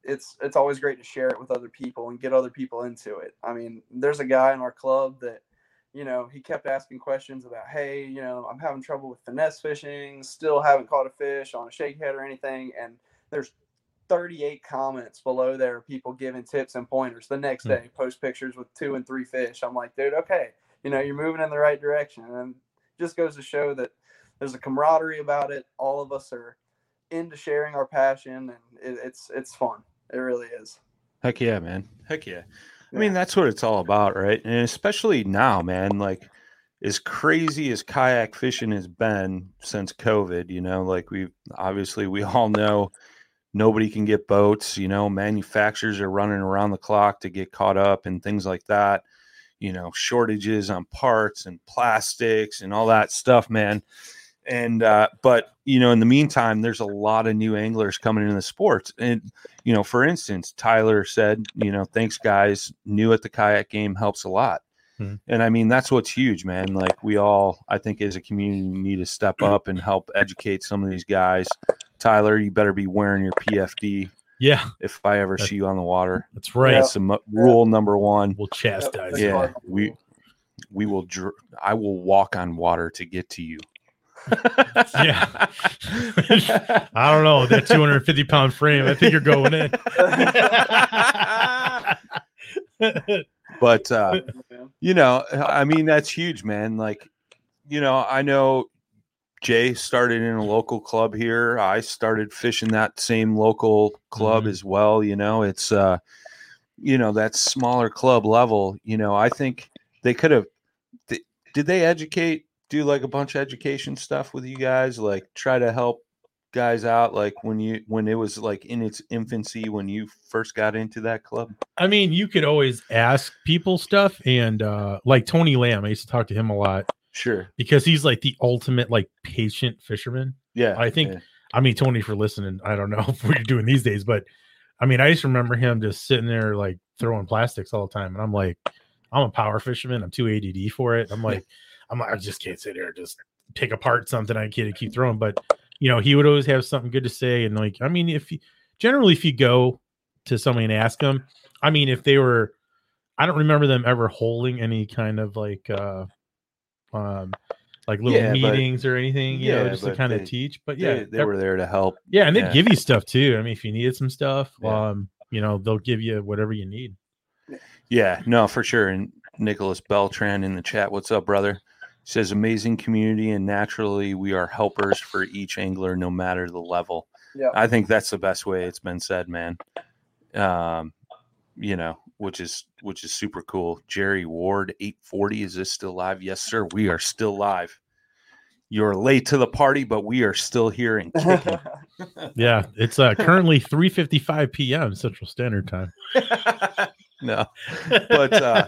it's it's always great to share it with other people and get other people into it. I mean, there's a guy in our club that, you know, he kept asking questions about, hey, you know, I'm having trouble with finesse fishing, still haven't caught a fish on a shakehead or anything, and there's 38 comments below there, people giving tips and pointers. The next
Hmm.
day, post pictures with two and three fish. I'm like, dude, okay, you know, you're moving in the right direction, and just goes to show that there's a camaraderie about it. All of us are into sharing our passion, and it, it's it's fun. It really is.
Heck yeah, man. Heck yeah. I mean, that's what it's all about, right? And especially now, man, like as crazy as kayak fishing has been since COVID, you know, like we obviously we all know nobody can get boats, you know, manufacturers are running around the clock to get caught up and things like that. You know, shortages on parts and plastics and all that stuff, man. And uh, but you know, in the meantime, there's a lot of new anglers coming into the sports. And, you know, for instance, Tyler said, you know, thanks guys, new at the kayak game helps a lot.
Mhm.
And I mean, that's what's huge, man. Like we all, I think as a community need to step up and help educate some of these guys. Tyler, you better be wearing your PFD
Yeah,
if I ever see you on the water.
that's right.
That's some rule number one.
We'll chastise.
Yeah.
you.
Yeah, we we will. Dr- I will walk on water to get to you.
Yeah. *laughs* I don't know that 250 pound frame. I think you're going in. *laughs*
but uh, you know, I mean, that's huge, man. Like, you know, I know Jay started in a local club here. I started fishing that same local club
Mhm.
as well. You know, it's uh, you know, that smaller club level. You know, I think they could have. Did they educate? Do like a bunch of education stuff with you guys? Like, try to help guys out like when you when it was like in its infancy when you first got into that club
I mean, you could always ask people stuff, and uh like Tony Lamb, I used to talk to him a lot
sure
because he's like the ultimate like patient fisherman.
yeah
I think-
yeah.
I mean, Tony, for listening, I don't know *laughs* what you're doing these days, but I mean, I just remember him just sitting there like throwing plastics all the time, and I'm like, I'm a power fisherman. I'm too ADD for it. I'm like, I'm like, I just can't sit here and just pick apart something I can't keep throwing. But you know, he would always have something good to say, and like, I mean, if you generally if you go to somebody and ask them, I mean, if they were, I don't remember them ever holding any kind of like, uh um. Like little
Yeah, but-
meetings or anything, you know, just to
but
kind of teach. But
yeah,
yeah,
they, were there to help.
yeah, and they
Yeah.
give you stuff too. I mean, if you needed some stuff,
Yeah.
um, you know, they'll give you whatever you need.
Yeah, no, for sure. And Nicholas Beltran in the chat, what's up, brother? He says amazing community, and naturally we are helpers for each angler, no matter the level.
Yeah.
I think that's the best way it's been said, man. Um, you know, which is which is super cool. Jerry Ward, eight forty. Is this still live? Yes, sir. We are still live. You're late to the party, but we are still here and kicking. *laughs*
Yeah, it's uh, currently 3:55 p.m. Central Standard Time. *laughs*
no, but uh,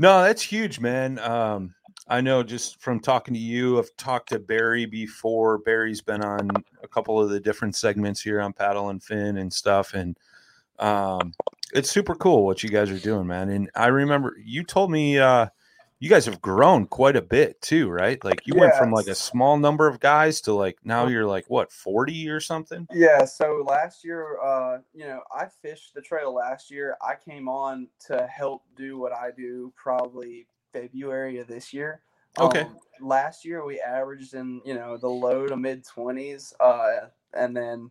no, that's huge, man. Um, I know just from talking to you, I've talked to Barry before. Barry's been on a couple of the different segments here on Paddle and Fin and stuff, and um, it's super cool what you guys are doing, man. And I remember you told me uh, you guys have grown quite a bit too, right? Like you went from like a small number of guys to like now you're like what forty or something.
Yeah, so last year, uh, you know, I fished the trail last year. I came on to help do what I do probably February of this year.
Okay.
Um, last year we averaged in, you know, the low to mid 20s. Uh, and then,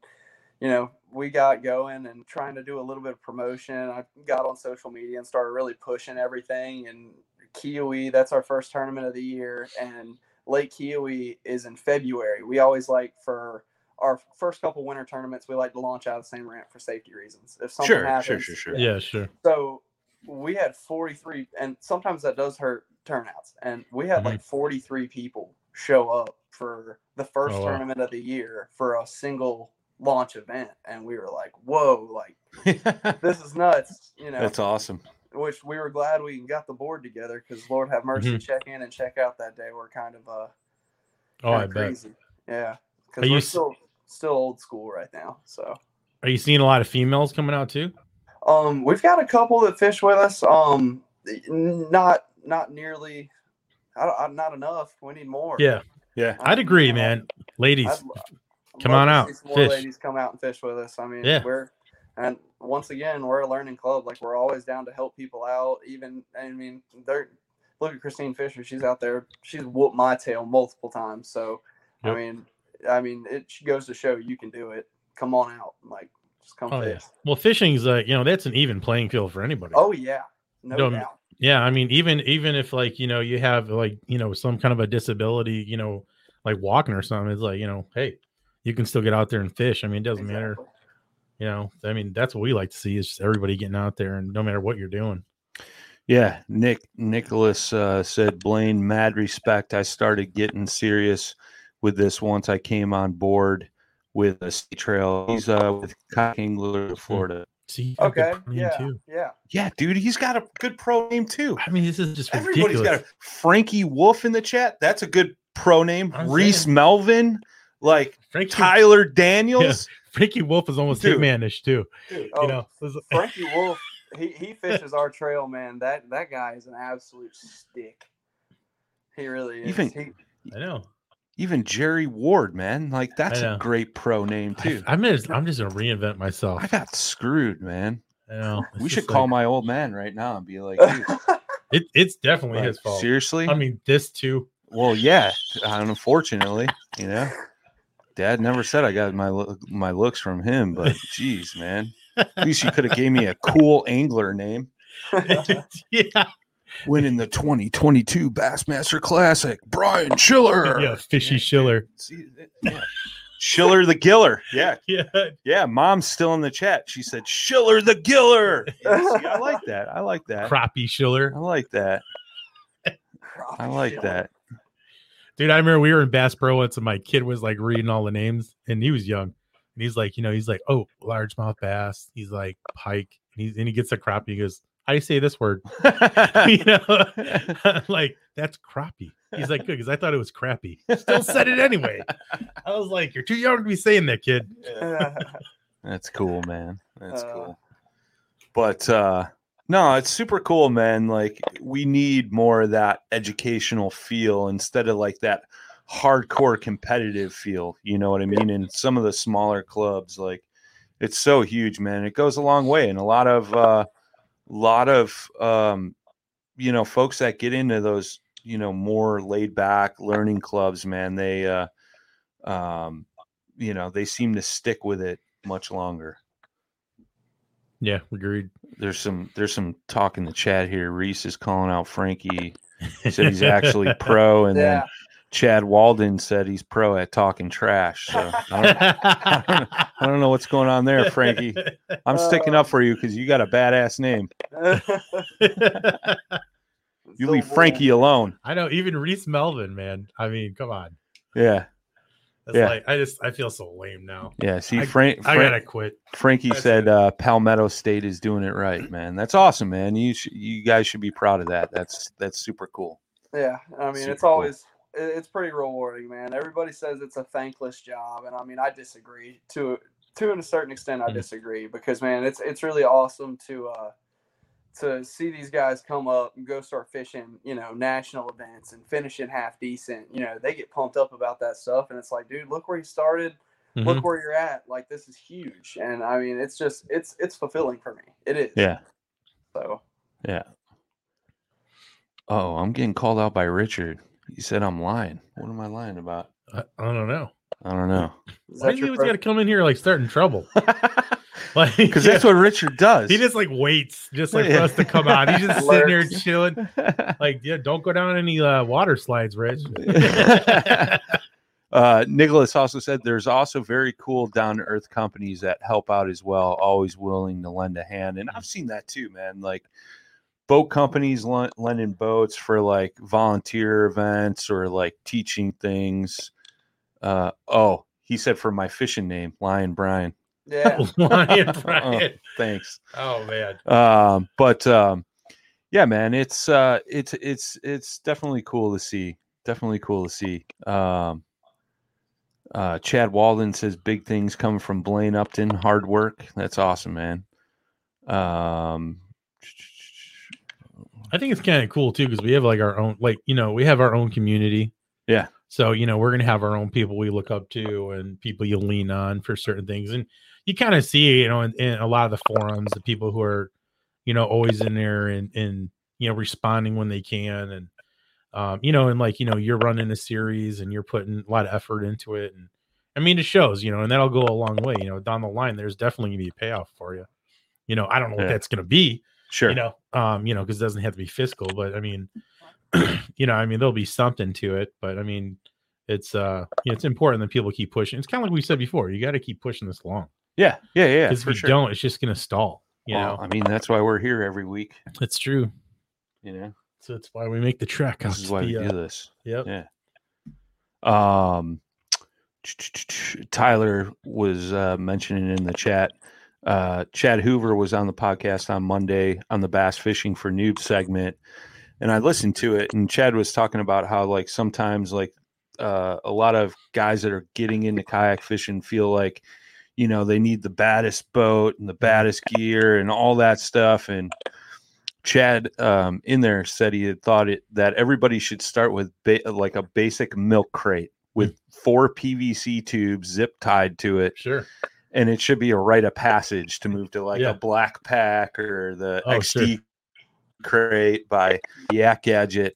you know, we got going and trying to do a little bit of promotion. I got on social media and started really pushing everything. And Keowee, that's our first tournament of the year. And Lake Keowee is in February. We always like for our first couple winter tournaments, we like to launch out of the same ramp for safety reasons. If something
Sure,
happens,
sure, sure, sure.
Yeah, sure.
So we had 43, and sometimes that does hurt turnouts. And we had
Mhm.
like 43 people show up for the first
Oh, wow.
tournament of the year for a single launch event. And we were like, whoa, like *laughs* this is nuts, you know.
That's awesome.
Which we were glad we got the board together because Lord have mercy,
Mhm.
check in and check out that day were kind of uh
Oh, bet.
crazy. Yeah. Because we're still still old school right now. So
Are you seeing a lot of females coming out too?
Um, we've got a couple that fish with us. Um, not not nearly, I, I, not enough. We need more.
Yeah,
Yeah.
I'd agree,
Uh,
man. Ladies,
I'd lo- I'd
come on out,
see some more
fish.
ladies come out and fish with us. I mean,
Yeah.
we're and once again we're a learning club. Like we're always down to help people out. Even I mean, they're look at Christine Fisher. She's out there. She's whooped my tail multiple times. So
Yep.
I mean, I mean, it goes to show you can do it. Come on out. Like just come
Oh, yeah. well, fishing's like you know that's an even playing field for anybody.
Oh yeah, no
Don't-
doubt.
Yeah, I mean, even even if like you know you have like you know some kind of a disability, you know, like walking or something. It's like you know, hey, you can still get out there and fish. I mean, it doesn't matter. You know, I mean, that's what we like to see is just everybody getting out there and no matter what you're doing.
Yeah, Nick Nicholas uh, said Blaine, mad respect. I started getting serious with this once I came on board with a sea trail. He's uh, with Cock Angler of Florida.
See, you got good
Okay. Yeah.
too.
Yeah.
Yeah, dude, he's got a good pro name too.
I mean, this is just
Everybody's
ridiculous.
got a Frankie Wolf in the chat. That's a good pro name.
I'm
Reese
saying.
Melvin, like
Frankie,
Tyler Daniels.
Frankie Wolf is almost
Dude.
Hitmanish too.
Oh,
You know,
Frankie *laughs* Wolf, he, he *laughs* fishes our trail, man. That that guy is an absolute stick. He really is.
Even-
He-
I know.
Even Jerry Ward, man. Like that's a great pro name too.
I, am just, I'm just gonna reinvent myself.
I got screwed, man.
I know. *laughs*
We should call
like-
my old man right now and be like, *laughs*
It, it's definitely
like,
his fault.
seriously?
I mean, this too.
well, yeah. Unfortunately, you know, Dad never said I got my loo- my looks from him, but *laughs* geez, man. At least you could have gave me a cool angler name.
yeah,
Winning the 2022 Bassmaster Classic, Brian Schiller. *laughs*
yeah, fishy Schiller.
See, yeah. Schiller the Giller. Yeah, *laughs*
Yeah,
yeah. Mom's still in the chat. She said Schiller the Giller. *laughs* Yeah, see, I like that. I like that.
crappie Schiller.
I like that. I like that.
Dude, I remember we were in Bass Pro once and my kid was like reading all the names and he was young. And he's like, you know, he's like, oh, largemouth bass. He's like pike. And, he's, and he gets a crappie. He goes, how do you say this word? *laughs* *laughs* you know, *laughs* like that's crappie. He's like, good, because I thought it was crappy. Still said it anyway. I was like, you're too young to be saying that, kid.
That's cool, man. That's
Uh,
cool. But uh no, it's super cool, man. Like we need more of that educational feel instead of like that hardcore competitive feel. You know what I mean? And some of the smaller clubs, like it's so huge, man. It goes a long way. And a lot of uh lot of um you know folks that get into those you know more laid back learning clubs man they uh um you know they seem to stick with it much longer
Yeah, agreed.
there's some there's some talk in the chat here reese is calling out frankie he *laughs* said he's actually pro and then
yeah.
Chad walden said he's pro at talking trash so I don't, I don't, I don't know what's going on there frankie i'm sticking up for you because you got a badass name *laughs* you
So
leave
bull.
frankie alone
I know, even Reese Melvin, man. I mean, come on.
yeah
That's
Yeah.
like I just I feel so lame now.
yeah see
I-
frank,
I
Frank
gotta quit.
Frankie
That's
said
it.
uh, Palmetto State is doing it right, man. That's awesome, man. You sh- you guys should be proud of that. That's that's super cool.
Yeah, I mean,
Super
it's always it- it's pretty rewarding, man. Everybody says it's a thankless job, and I mean, I disagree to to a certain extent. I
Mhm.
disagree because man, it's it's really awesome to uh to see these guys come up and go start fishing, you know, national events and finishing half decent. You know, they get pumped up about that stuff, and it's like, dude, look where you started.
Mhm.
Look where you're at. Like this is huge, and I mean, it's just it's it's fulfilling for me. It is.
Yeah,
So
yeah. Oh, I'm getting called out by Richard. He said I'm lying. What am I lying about?
I, I don't know.
I don't know.
is
Why
that
do you
your
always got to come in here like starting trouble? *laughs* *laughs* Like,
Because that's what Richard does.
he just like waits, just like for us to come out. He's just *laughs* sitting there chilling. Like, yeah, don't go down any uh, water slides, Rich.
uh, Nicholas also said there's also very cool down to earth companies that help out as well, always willing to lend a hand. And I've seen that too, man. Like boat companies lend, lending boats for like volunteer events or like teaching things. Uh, oh, he said for my fishing name, Lion Brian.
Yeah. *laughs*
Lion *laughs* Brian.
Thanks.
Oh man.
um but um yeah man it's uh it's it's it's definitely cool to see definitely cool to see um uh chad walden says big things come from blaine upton hard work that's awesome man um
I think it's kind of cool too because we have like our own, like you know, we have our own community.
Yeah.
So you know, we're gonna have our own people we look up to and people you lean on for certain things, and you kind of see, you know, in, in a lot of the forums, the people who are, you know, always in there and and you know responding when they can, and um, you know, and like you know, you're running a series and you're putting a lot of effort into it, and I mean, it shows, you know, and that'll go a long way. You know, down the line, there's definitely gonna be a payoff for you. You know, I don't know what that's gonna be
sure
you know um you know because it doesn't have to be fiscal but i mean *clears throat* you know i mean there'll be something to it but i mean it's uh you know, it's important that people keep pushing. It's kind of like we said before. You got to keep pushing this along
Yeah, yeah, yeah.
because if you
sure.
don't, it's just gonna stall. You
Well,
know,
I mean, that's why we're here every week.
it's true.
You know,
So that's why we make the trek.
this is why we do
uh,
this.
Yep.
Yeah. Um, *tsk* Tyler was uh, mentioning in the chat. Uh, Chad Hoover was on the podcast on Monday on the Bass Fishing for Noob segment, and I listened to it. And Chad was talking about how like sometimes like uh, a lot of guys that are getting into kayak fishing feel like you know they need the baddest boat and the baddest gear and all that stuff and Chad um, in there said he had thought it that everybody should start with ba- like a basic milk crate with four PVC tubes zip tied to it,
Sure.
And it should be a rite of passage to move to like
Yeah.
a black pack or the
Oh,
XD
sure.
crate by Yak Gadget.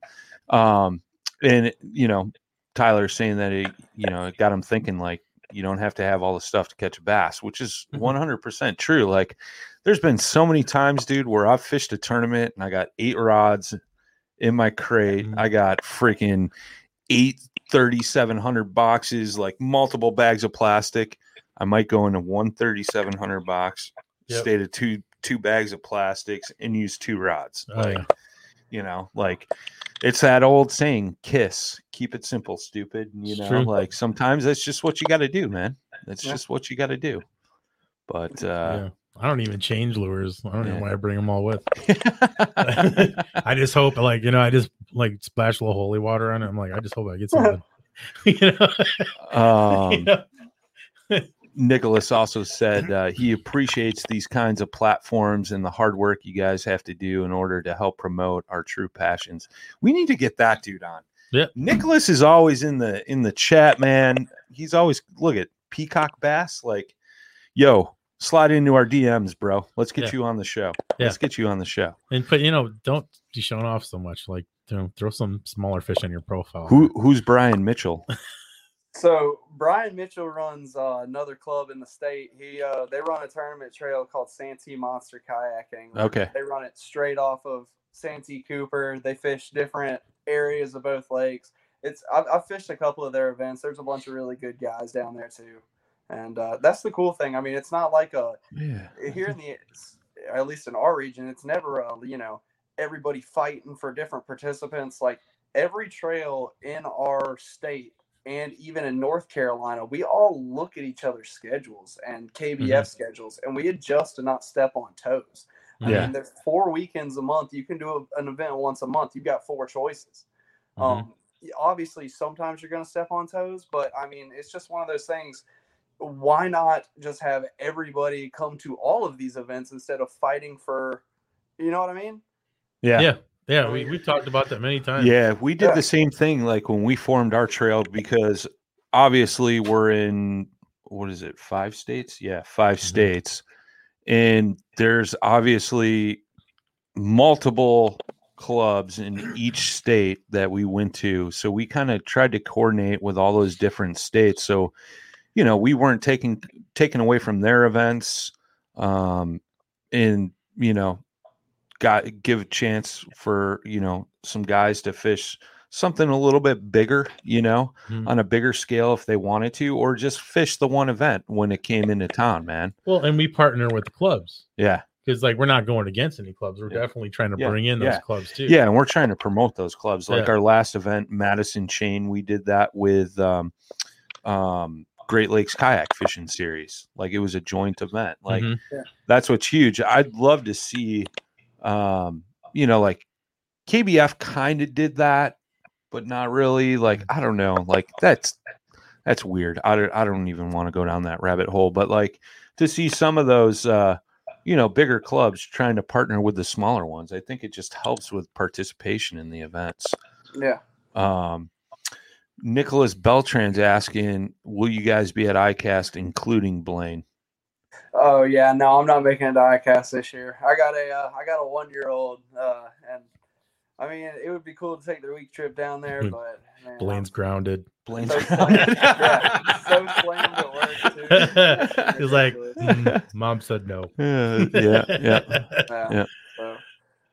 Um, and you know, Tyler's saying that it, you know, it got him thinking like you don't have to have all the stuff to catch a bass, which is
Mhm.
100% true. Like there's been so many times, dude, where I've fished a tournament and I got eight rods in my crate.
Mhm.
I got freaking eight 3700 boxes, like multiple bags of plastic. I might go into one 3700 box,
Yep.
stay to two two bags of plastics and use two rods.
Oh,
like,
yeah.
you know, like it's that old saying, kiss, keep it simple, stupid. You
It's
know,
true.
like sometimes that's just what you got to do, man. That's
Yeah.
just what you got to do. But uh
yeah. I don't even change lures. I don't
yeah.
know why I bring them all with. *laughs* *laughs* I just hope, like you know, I just like splash a little holy water on it. I'm like, I just hope I get *laughs* something. you know?
um,
You know?
Nicholas also said uh, he appreciates these kinds of platforms and the hard work you guys have to do in order to help promote our true passions. We need to get that dude on.
Yeah.
Nicholas is always in the in the chat, man. He's always look at Peacock Bass, like, yo, slide into our DMs, bro. Let's get
Yeah.
you on the show.
Yeah.
Let's get you on the show.
And but you know, don't be showing off so much. Like, you know, throw some smaller fish on your profile.
Who who's Brian Mitchell? *laughs*
So Brian Mitchell runs uh, another club in the state. He uh, they run a tournament trail called Santee Monster Kayaking.
Okay.
They run it straight off of Santee Cooper. They fish different areas of both lakes. It's I've, I've fished a couple of their events. There's a bunch of really good guys down there too, and uh, that's the cool thing. I mean, it's not like a
Yeah.
here in the at least in our region, it's never a you know everybody fighting for different participants. Like every trail in our state and even in North Carolina, we all look at each other's schedules and KBF schedules, and we adjust to not step on toes. I
Yeah.
mean, there's four weekends a month. You can do a, an event once a month. You've got four choices. Um, obviously, sometimes you're going to step on toes, but I mean, it's just one of those things. Why not just have everybody come to all of these events instead of fighting for, you know what I mean?
Yeah.
Yeah, yeah, we we talked about that many times.
Yeah, we did
Yeah.
the same thing like when we formed our trail because obviously we're in what is it, five states? Yeah, 5
Mhm.
states. And there's obviously multiple clubs in each state that we went to. So we kind of tried to coordinate with all those different states. So, you know, we weren't taking taken away from their events. Um and you know, got give a chance for you know some guys to fish something a little bit bigger you know
Mhm.
on a bigger scale if they wanted to or just fish the one event when it came into town man
Well, and we partner with the clubs
yeah
because like we're not going against any clubs. We're
Yeah.
definitely trying to
Yeah,
bring in those
yeah.
clubs too.
yeah and we're trying to promote those clubs like
Yeah.
our last event madison chain we did that with um um great lakes kayak fishing series like it was a joint event like
Mhm.
that's what's huge i'd love to see um you know like kbf kind of did that but not really like i don't know like that's that's weird i don't, I don't even want to go down that rabbit hole but like to see some of those uh you know bigger clubs trying to partner with the smaller ones i think it just helps with participation in the events.
Yeah.
um nicholas beltran's asking will you guys be at icast including blaine
Oh yeah, no, I'm not making a ICAST this year. I got a uh, I got a one year old, uh, and I mean it would be cool to take the week trip down there,
Hmm.
but man,
Blaine's grounded.
blaine's
So slammed, *laughs* yeah, so slammed at work too. *laughs*
He's like, "Mm, mom said no. *laughs*
yeah yeah yeah
Yeah.
Yeah.
So,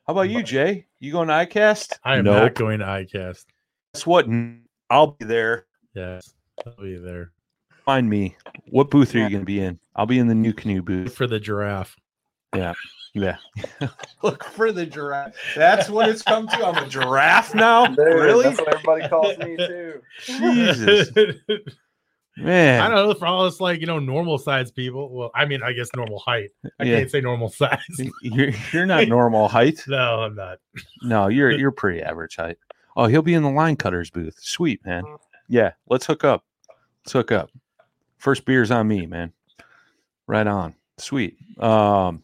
How about you, Jay? You going to ICAST?
I am
Nope.
not going to ICAST.
Guess what? I'll be there.
Yes, I'll be there
Find me. What booth are you going to be in? I'll be in the NuCanoe booth.
for the giraffe.
Yeah. Yeah. *laughs* Look for the giraffe. That's what it's come to. I'm a giraffe now.
Dude,
really?
That's what everybody calls me too.
Jesus, *laughs* Man.
I don't know for all us like you know normal size people. Well, I mean, I guess normal height. I
Yeah.
can't say normal size.
You're you're not normal height. *laughs*
no, I'm not.
No, you're you're pretty average height. Oh, he'll be in the line cutters booth. Sweet, man. Mm. Yeah, let's hook up. Let's hook up. First beer's on me, man. Right on. Sweet. Um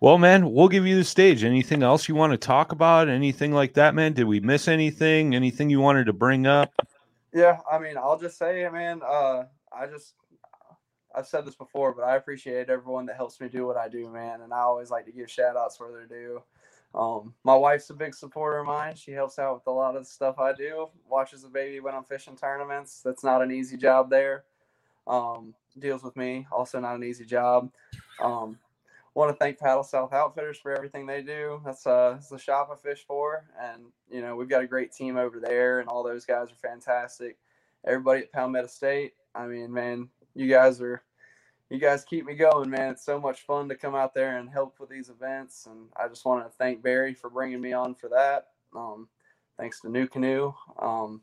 well, man, we'll give you the stage. Anything else you want to talk about? Anything like that, man? Did we miss anything? Anything you wanted to bring up?
Yeah, I mean, I'll just say, man, uh, I just, I've said this before, but I appreciate everyone that helps me do what I do, man. And I always like to give shout outs where they're due. Um, my wife's a big supporter of mine. She helps out with a lot of the stuff I do, watches the baby when I'm fishing tournaments. That's not an easy job there. Um, deals with me, also not an easy job. Um, want to thank Paddle South Outfitters for everything they do. That's uh, that's the shop I fish for, and you know we've got a great team over there, and all those guys are fantastic. Everybody at Palmetto State, I mean, man, you guys are, you guys keep me going, man. It's so much fun to come out there and help with these events, and I just want to thank Barry for bringing me on for that. Um, thanks to NuCanoe, um,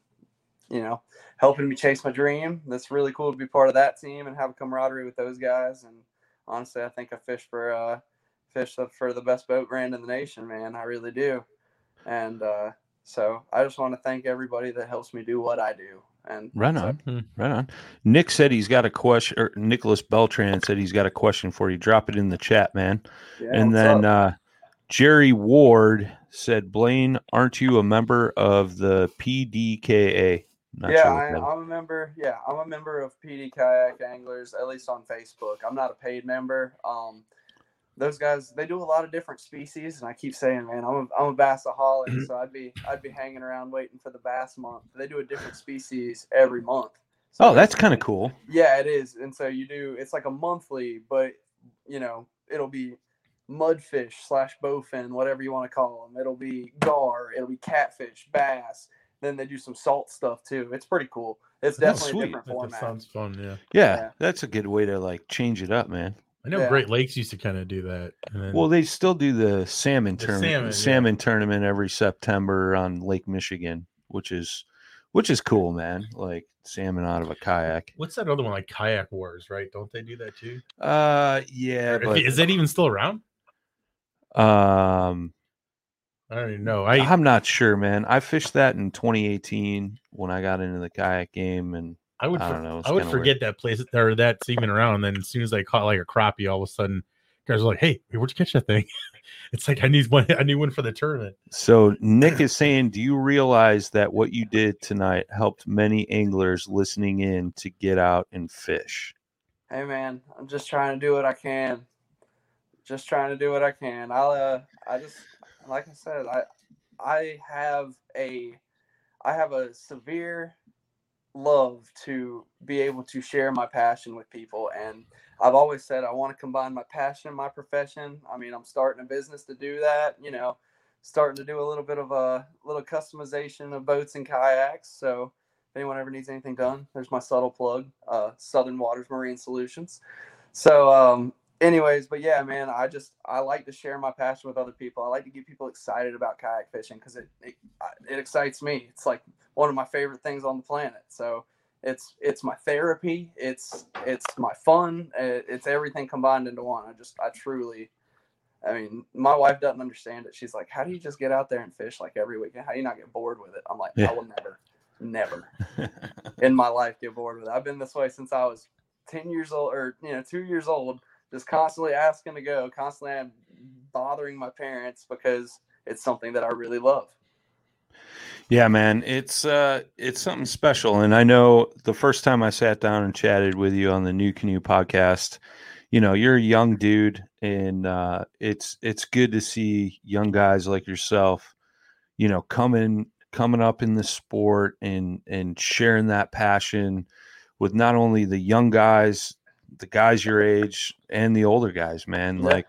you know, helping me chase my dream. That's really cool to be part of that team and have a camaraderie with those guys. And honestly, I think I fish for uh, fish for the best boat brand in the nation, man. I really do. And uh, so I just want to thank everybody that helps me do what I do. And
Right
so-
on. Right on. Nick said he's got a question or Nicholas Beltran said he's got a question for you. Drop it in the chat, man.
yeah,
and then uh, Jerry Ward said, "Blaine, aren't you a member of the PDKA?" Not
yeah,
sure
I, I'm a member. Yeah, I'm a member of PD Kayak Anglers, at least on Facebook. I'm not a paid member. Um, those guys, they do a lot of different species, and I keep saying, man, I'm a, I'm a bassaholic, so I'd be I'd be hanging around waiting for the bass month. They do a different species every month. So
oh, that's kind of cool.
Yeah, it is. And so you do it's like a monthly, but you know, it'll be mudfish slash bowfin, whatever you want to call them. It'll be gar, it'll be catfish, bass. Then they do some salt stuff too. It's pretty cool. It's definitely
sweet.
a different
That
format.
sounds fun. Yeah,
Yeah,
Yeah.
that's a good way to like change it up, man.
I know
Yeah.
Great Lakes used to kind of do that. And then,
Well, they still do the salmon
The
tournament,
salmon,
salmon,
yeah.
tournament every September on Lake Michigan, which is which is cool, man. Like salmon out of a kayak.
what's that other one like Kayak Wars? Right? Don't they do that too?
Uh, yeah,
Or-
but
is that even still around?
um,
I don't even know. I
I'm not sure, man. I fished that in 2018 when I got into the kayak game, and
I would
I don't know,
I would
kinda weird.
forget that place or that's even around. And then as soon as I caught like a crappie, all of a sudden guys are like, "Hey, where'd you catch that thing?" *laughs* it's like I need one. I need one for the tournament.
So Nick is saying, do you realize that what you did tonight helped many anglers listening in to get out and fish?
Hey man, I'm just trying to do what I can. Just trying to do what I can. I'll uh I just like I said, I I have a I have a severe love to be able to share my passion with people and I've always said I want to combine my passion and my profession. I mean, I'm starting a business to do that, you know, starting to do a little bit of a little customization of boats and kayaks. So if anyone ever needs anything done, there's my subtle plug, uh, Southern Waters Marine Solutions. So, um, anyways, but yeah, man, I just I like to share my passion with other people. I like to get people excited about kayak fishing because it, it it excites me. It's like one of my favorite things on the planet. So it's it's my therapy. It's it's my fun. it- It's everything combined into one. I just I truly. I mean, my wife doesn't understand it. She's like, "How do you just get out there and fish like every weekend? How do you not get bored with it?" I'm like,
Yeah.
"I will never, never *laughs* in my life get bored with it. I've been this way since I was 10 years old or, you know, two years old, just constantly asking to go, constantly bothering my parents because it's something that I really love.
Yeah, man, it's uh it's something special and I know the first time I sat down and chatted with you on the NuCanoe podcast, you know, you're a young dude and uh it's it's good to see young guys like yourself, you know, coming coming up in the sport and and sharing that passion with not only the young guys, the guys your age and the older guys, man.
Yeah.
Like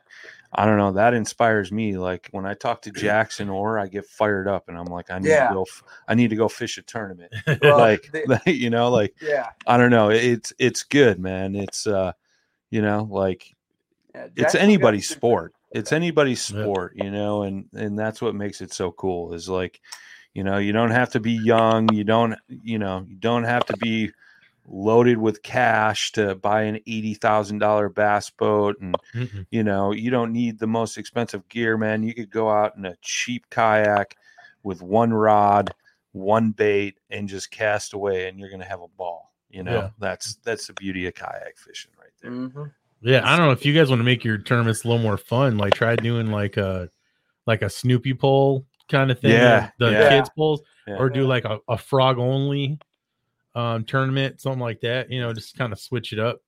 I don't know. That inspires me. Like when I talk to Jackson or I get fired up and I'm like, I need
Yeah.
to go. f- I need to go fish a tournament. *laughs*
Well, *laughs*
like, you know, like
yeah,
I don't know. It's it's good, man. It's uh, you know, like
yeah.
it's anybody's sport. It's anybody's sport, you know, and and that's what makes it so cool. Is like, you know, you don't have to be young. You don't, you know, you don't have to be loaded with cash to buy an eighty thousand dollar bass boat, and
Mhm.
you know, you don't need the most expensive gear, man. You could go out in a cheap kayak with one rod, one bait, and just cast away, and you're gonna have a ball. You know,
Yeah.
that's that's the beauty of kayak fishing, right there.
Mhm.
Yeah, I don't know if you guys want to make your tournaments a little more fun. Like try doing like a like a Snoopy pole kind of thing.
Yeah,
the
yeah.
kids poles,
Yeah.
or do like a, a frog only um tournament, something like that. You know, just kind of switch it up.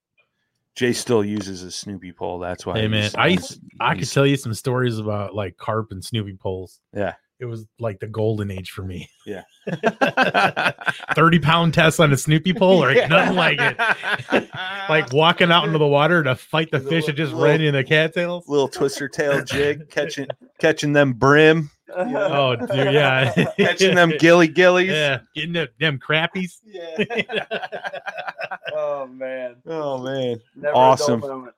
Jay still uses a Snoopy pole. That's why.
Hey man, I used, I could tell you some stories about like carp and Snoopy poles.
Yeah.
It was like the golden age for me.
Yeah. *laughs*
30 pound test on a Snoopy pole or ain't nothing like it. *laughs* Like walking out into the water to fight the
Little-
fish that just
little-
ran in the cattails.
little twister tail jig, *laughs* catching catching them brim,
Oh, dude, yeah. *laughs*
catching them gilly gillies.
Yeah, getting them, them crappies. Yeah. *laughs*
oh man,
Oh man.
Never
Awesome.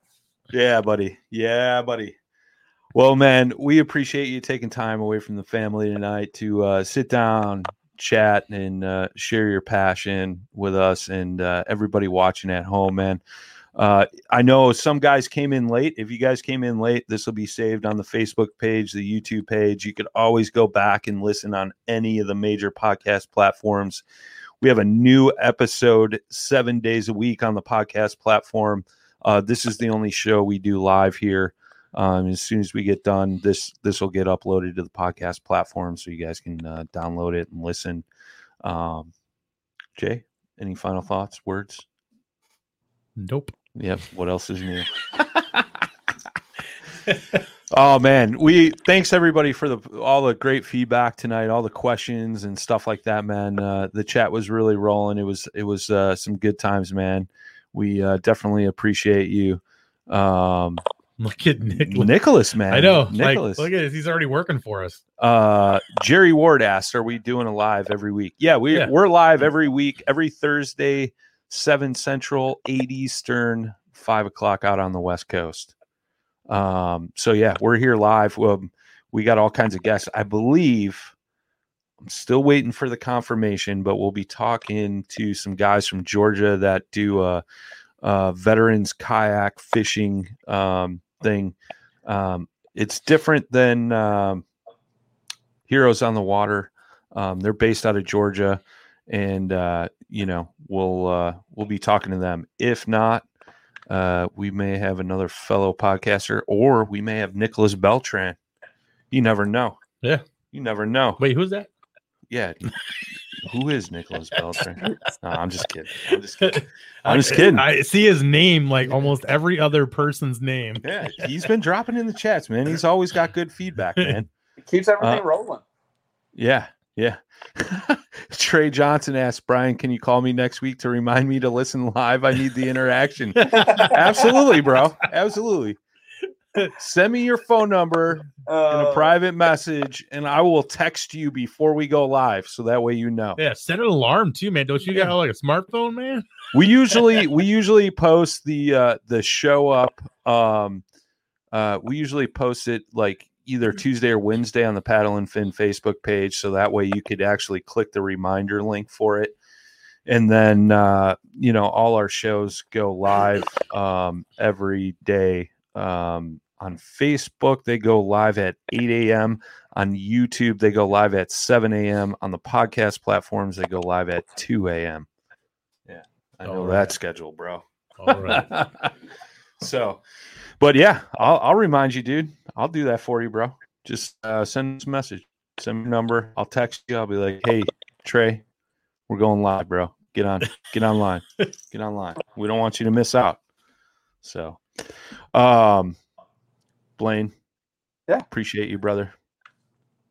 Yeah, buddy. Yeah, buddy. Well, man, we appreciate you taking time away from the family tonight to uh, sit down, chat, and uh, share your passion with us and uh, everybody watching at home, man. Uh, I know some guys came in late. If you guys came in late, this will be saved on the Facebook page, the YouTube page. You could always go back and listen on any of the major podcast platforms. We have a new episode seven days a week on the podcast platform. Uh, this is the only show we do live here. Um, as soon as we get done, this this will get uploaded to the podcast platform, so you guys can uh, download it and listen. Um, Jay, any final thoughts, words?
Nope.
Yep. What else is new? *laughs* oh man, we thanks everybody for the all the great feedback tonight, all the questions and stuff like that, man. Uh, the chat was really rolling. It was it was uh, some good times, man. We uh, definitely appreciate you, um,
Look at Nick.
Nicholas, man.
I know.
Nicholas.
Like, look at this. He's already working for us.
uh, Jerry Ward asked, "Are we doing a live every week?" Yeah, we
Yeah.
we're live every week, every Thursday, seven Central, eight Eastern, five o'clock out on the West Coast. Um, so yeah, we're here live. Um, we got all kinds of guests. I believe I'm still waiting for the confirmation, but we'll be talking to some guys from Georgia that do a, a veterans kayak fishing um, thing. Um, it's different than um, Heroes on the Water. Um, they're based out of Georgia, and uh, you know we'll uh, we'll be talking to them. If not, uh, we may have another fellow podcaster, or we may have Nicholas Beltran. You never know.
Yeah.
you never know.
Wait, who's that?
Yeah, who is Nicholas Beltran? *laughs* No, I'm just kidding. I'm just kidding. *laughs* I'm just kidding.
I see his name like almost every other person's name.
Yeah, he's been dropping in the chats, man. He's always got good feedback, man. *laughs*
It keeps everything
Uh,
rolling.
Yeah, yeah. *laughs* Trey Johnson asked Brian, "Can you call me next week to remind me to listen live? I need the interaction." *laughs* Absolutely, bro. Absolutely. Send me your phone number in a
Uh,
private message, and I will text you before we go live, so that way you know.
Yeah, set an alarm too, man. Don't you got like a smartphone, man?
we usually we usually post the uh the show up um uh we usually post it like either tuesday or wednesday on the paddle and fin facebook page so that way you could actually click the reminder link for it. And then uh you know all our shows go live um every day um on facebook. They go live at 8 a.m on youtube they go live at 7 a.m on the podcast platforms they go live at 2 a.m yeah i know
All
that schedule bro.
All right. *laughs*
so, but yeah, I'll I'll remind you, dude. I'll do that for you, bro. Just uh, send us a message, send me a number. I'll text you. I'll be like, hey, Trey, we're going live, bro. Get on, get online, get online. We don't want you to miss out. So, um, Blaine,
Yeah.
appreciate you, brother.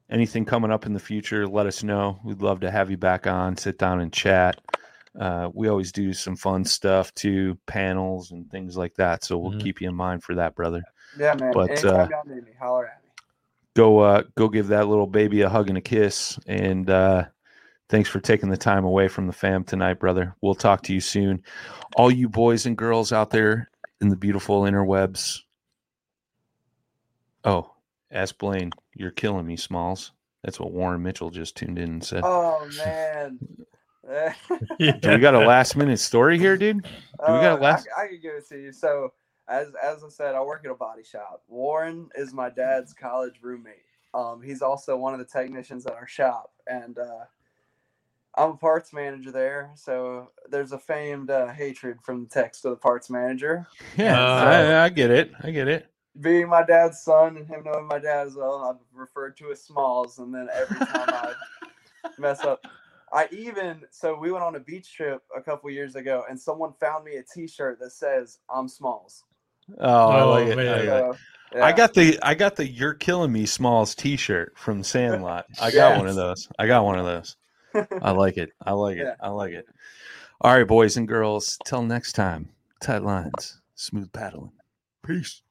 Anything coming up in the future, let us know. We'd love to have you back on, sit down and chat. Uh, we always do some fun stuff too, panels and things like that. So we'll
Mhm.
keep you in mind for that, brother.
Yeah, man.
But, uh,
me, holler at me.
Go, uh, go give that little baby a hug and a kiss. And uh, thanks for taking the time away from the fam tonight, brother. We'll talk to you soon. All you boys and girls out there in the beautiful interwebs. Oh, ask Blaine. You're killing me, Smalls. That's what Warren Mitchell just tuned in and said.
Oh *laughs* man. *laughs*
Do we got a last minute story here, dude? Do we got a
Uh,
last?
I, I can give it to you. So, as as I said, I work at a body shop. Warren is my dad's college roommate. Um, he's also one of the technicians at our shop, and uh, I'm a parts manager there. So there's a famed uh, hatred from the text to the parts manager.
Yeah,
Uh,
I, I get it. I get it.
Being my dad's son and him knowing my dad as well, I've referred to as Smalls. And then every time I *laughs* mess up, I even so we went on a beach trip a couple years ago, and someone found me a T-shirt that says "I'm Smalls."
Oh, I
Oh,
like it. I,
man.
like it.
So,
I got the I got the "You're Killing Me" Smalls T-shirt from Sandlot. *laughs* I got one of those. I got one of those. I *laughs* like it. I like it.
Yeah.
I like it. All right, boys and girls. Till next time. Tight lines. Smooth paddling. Peace.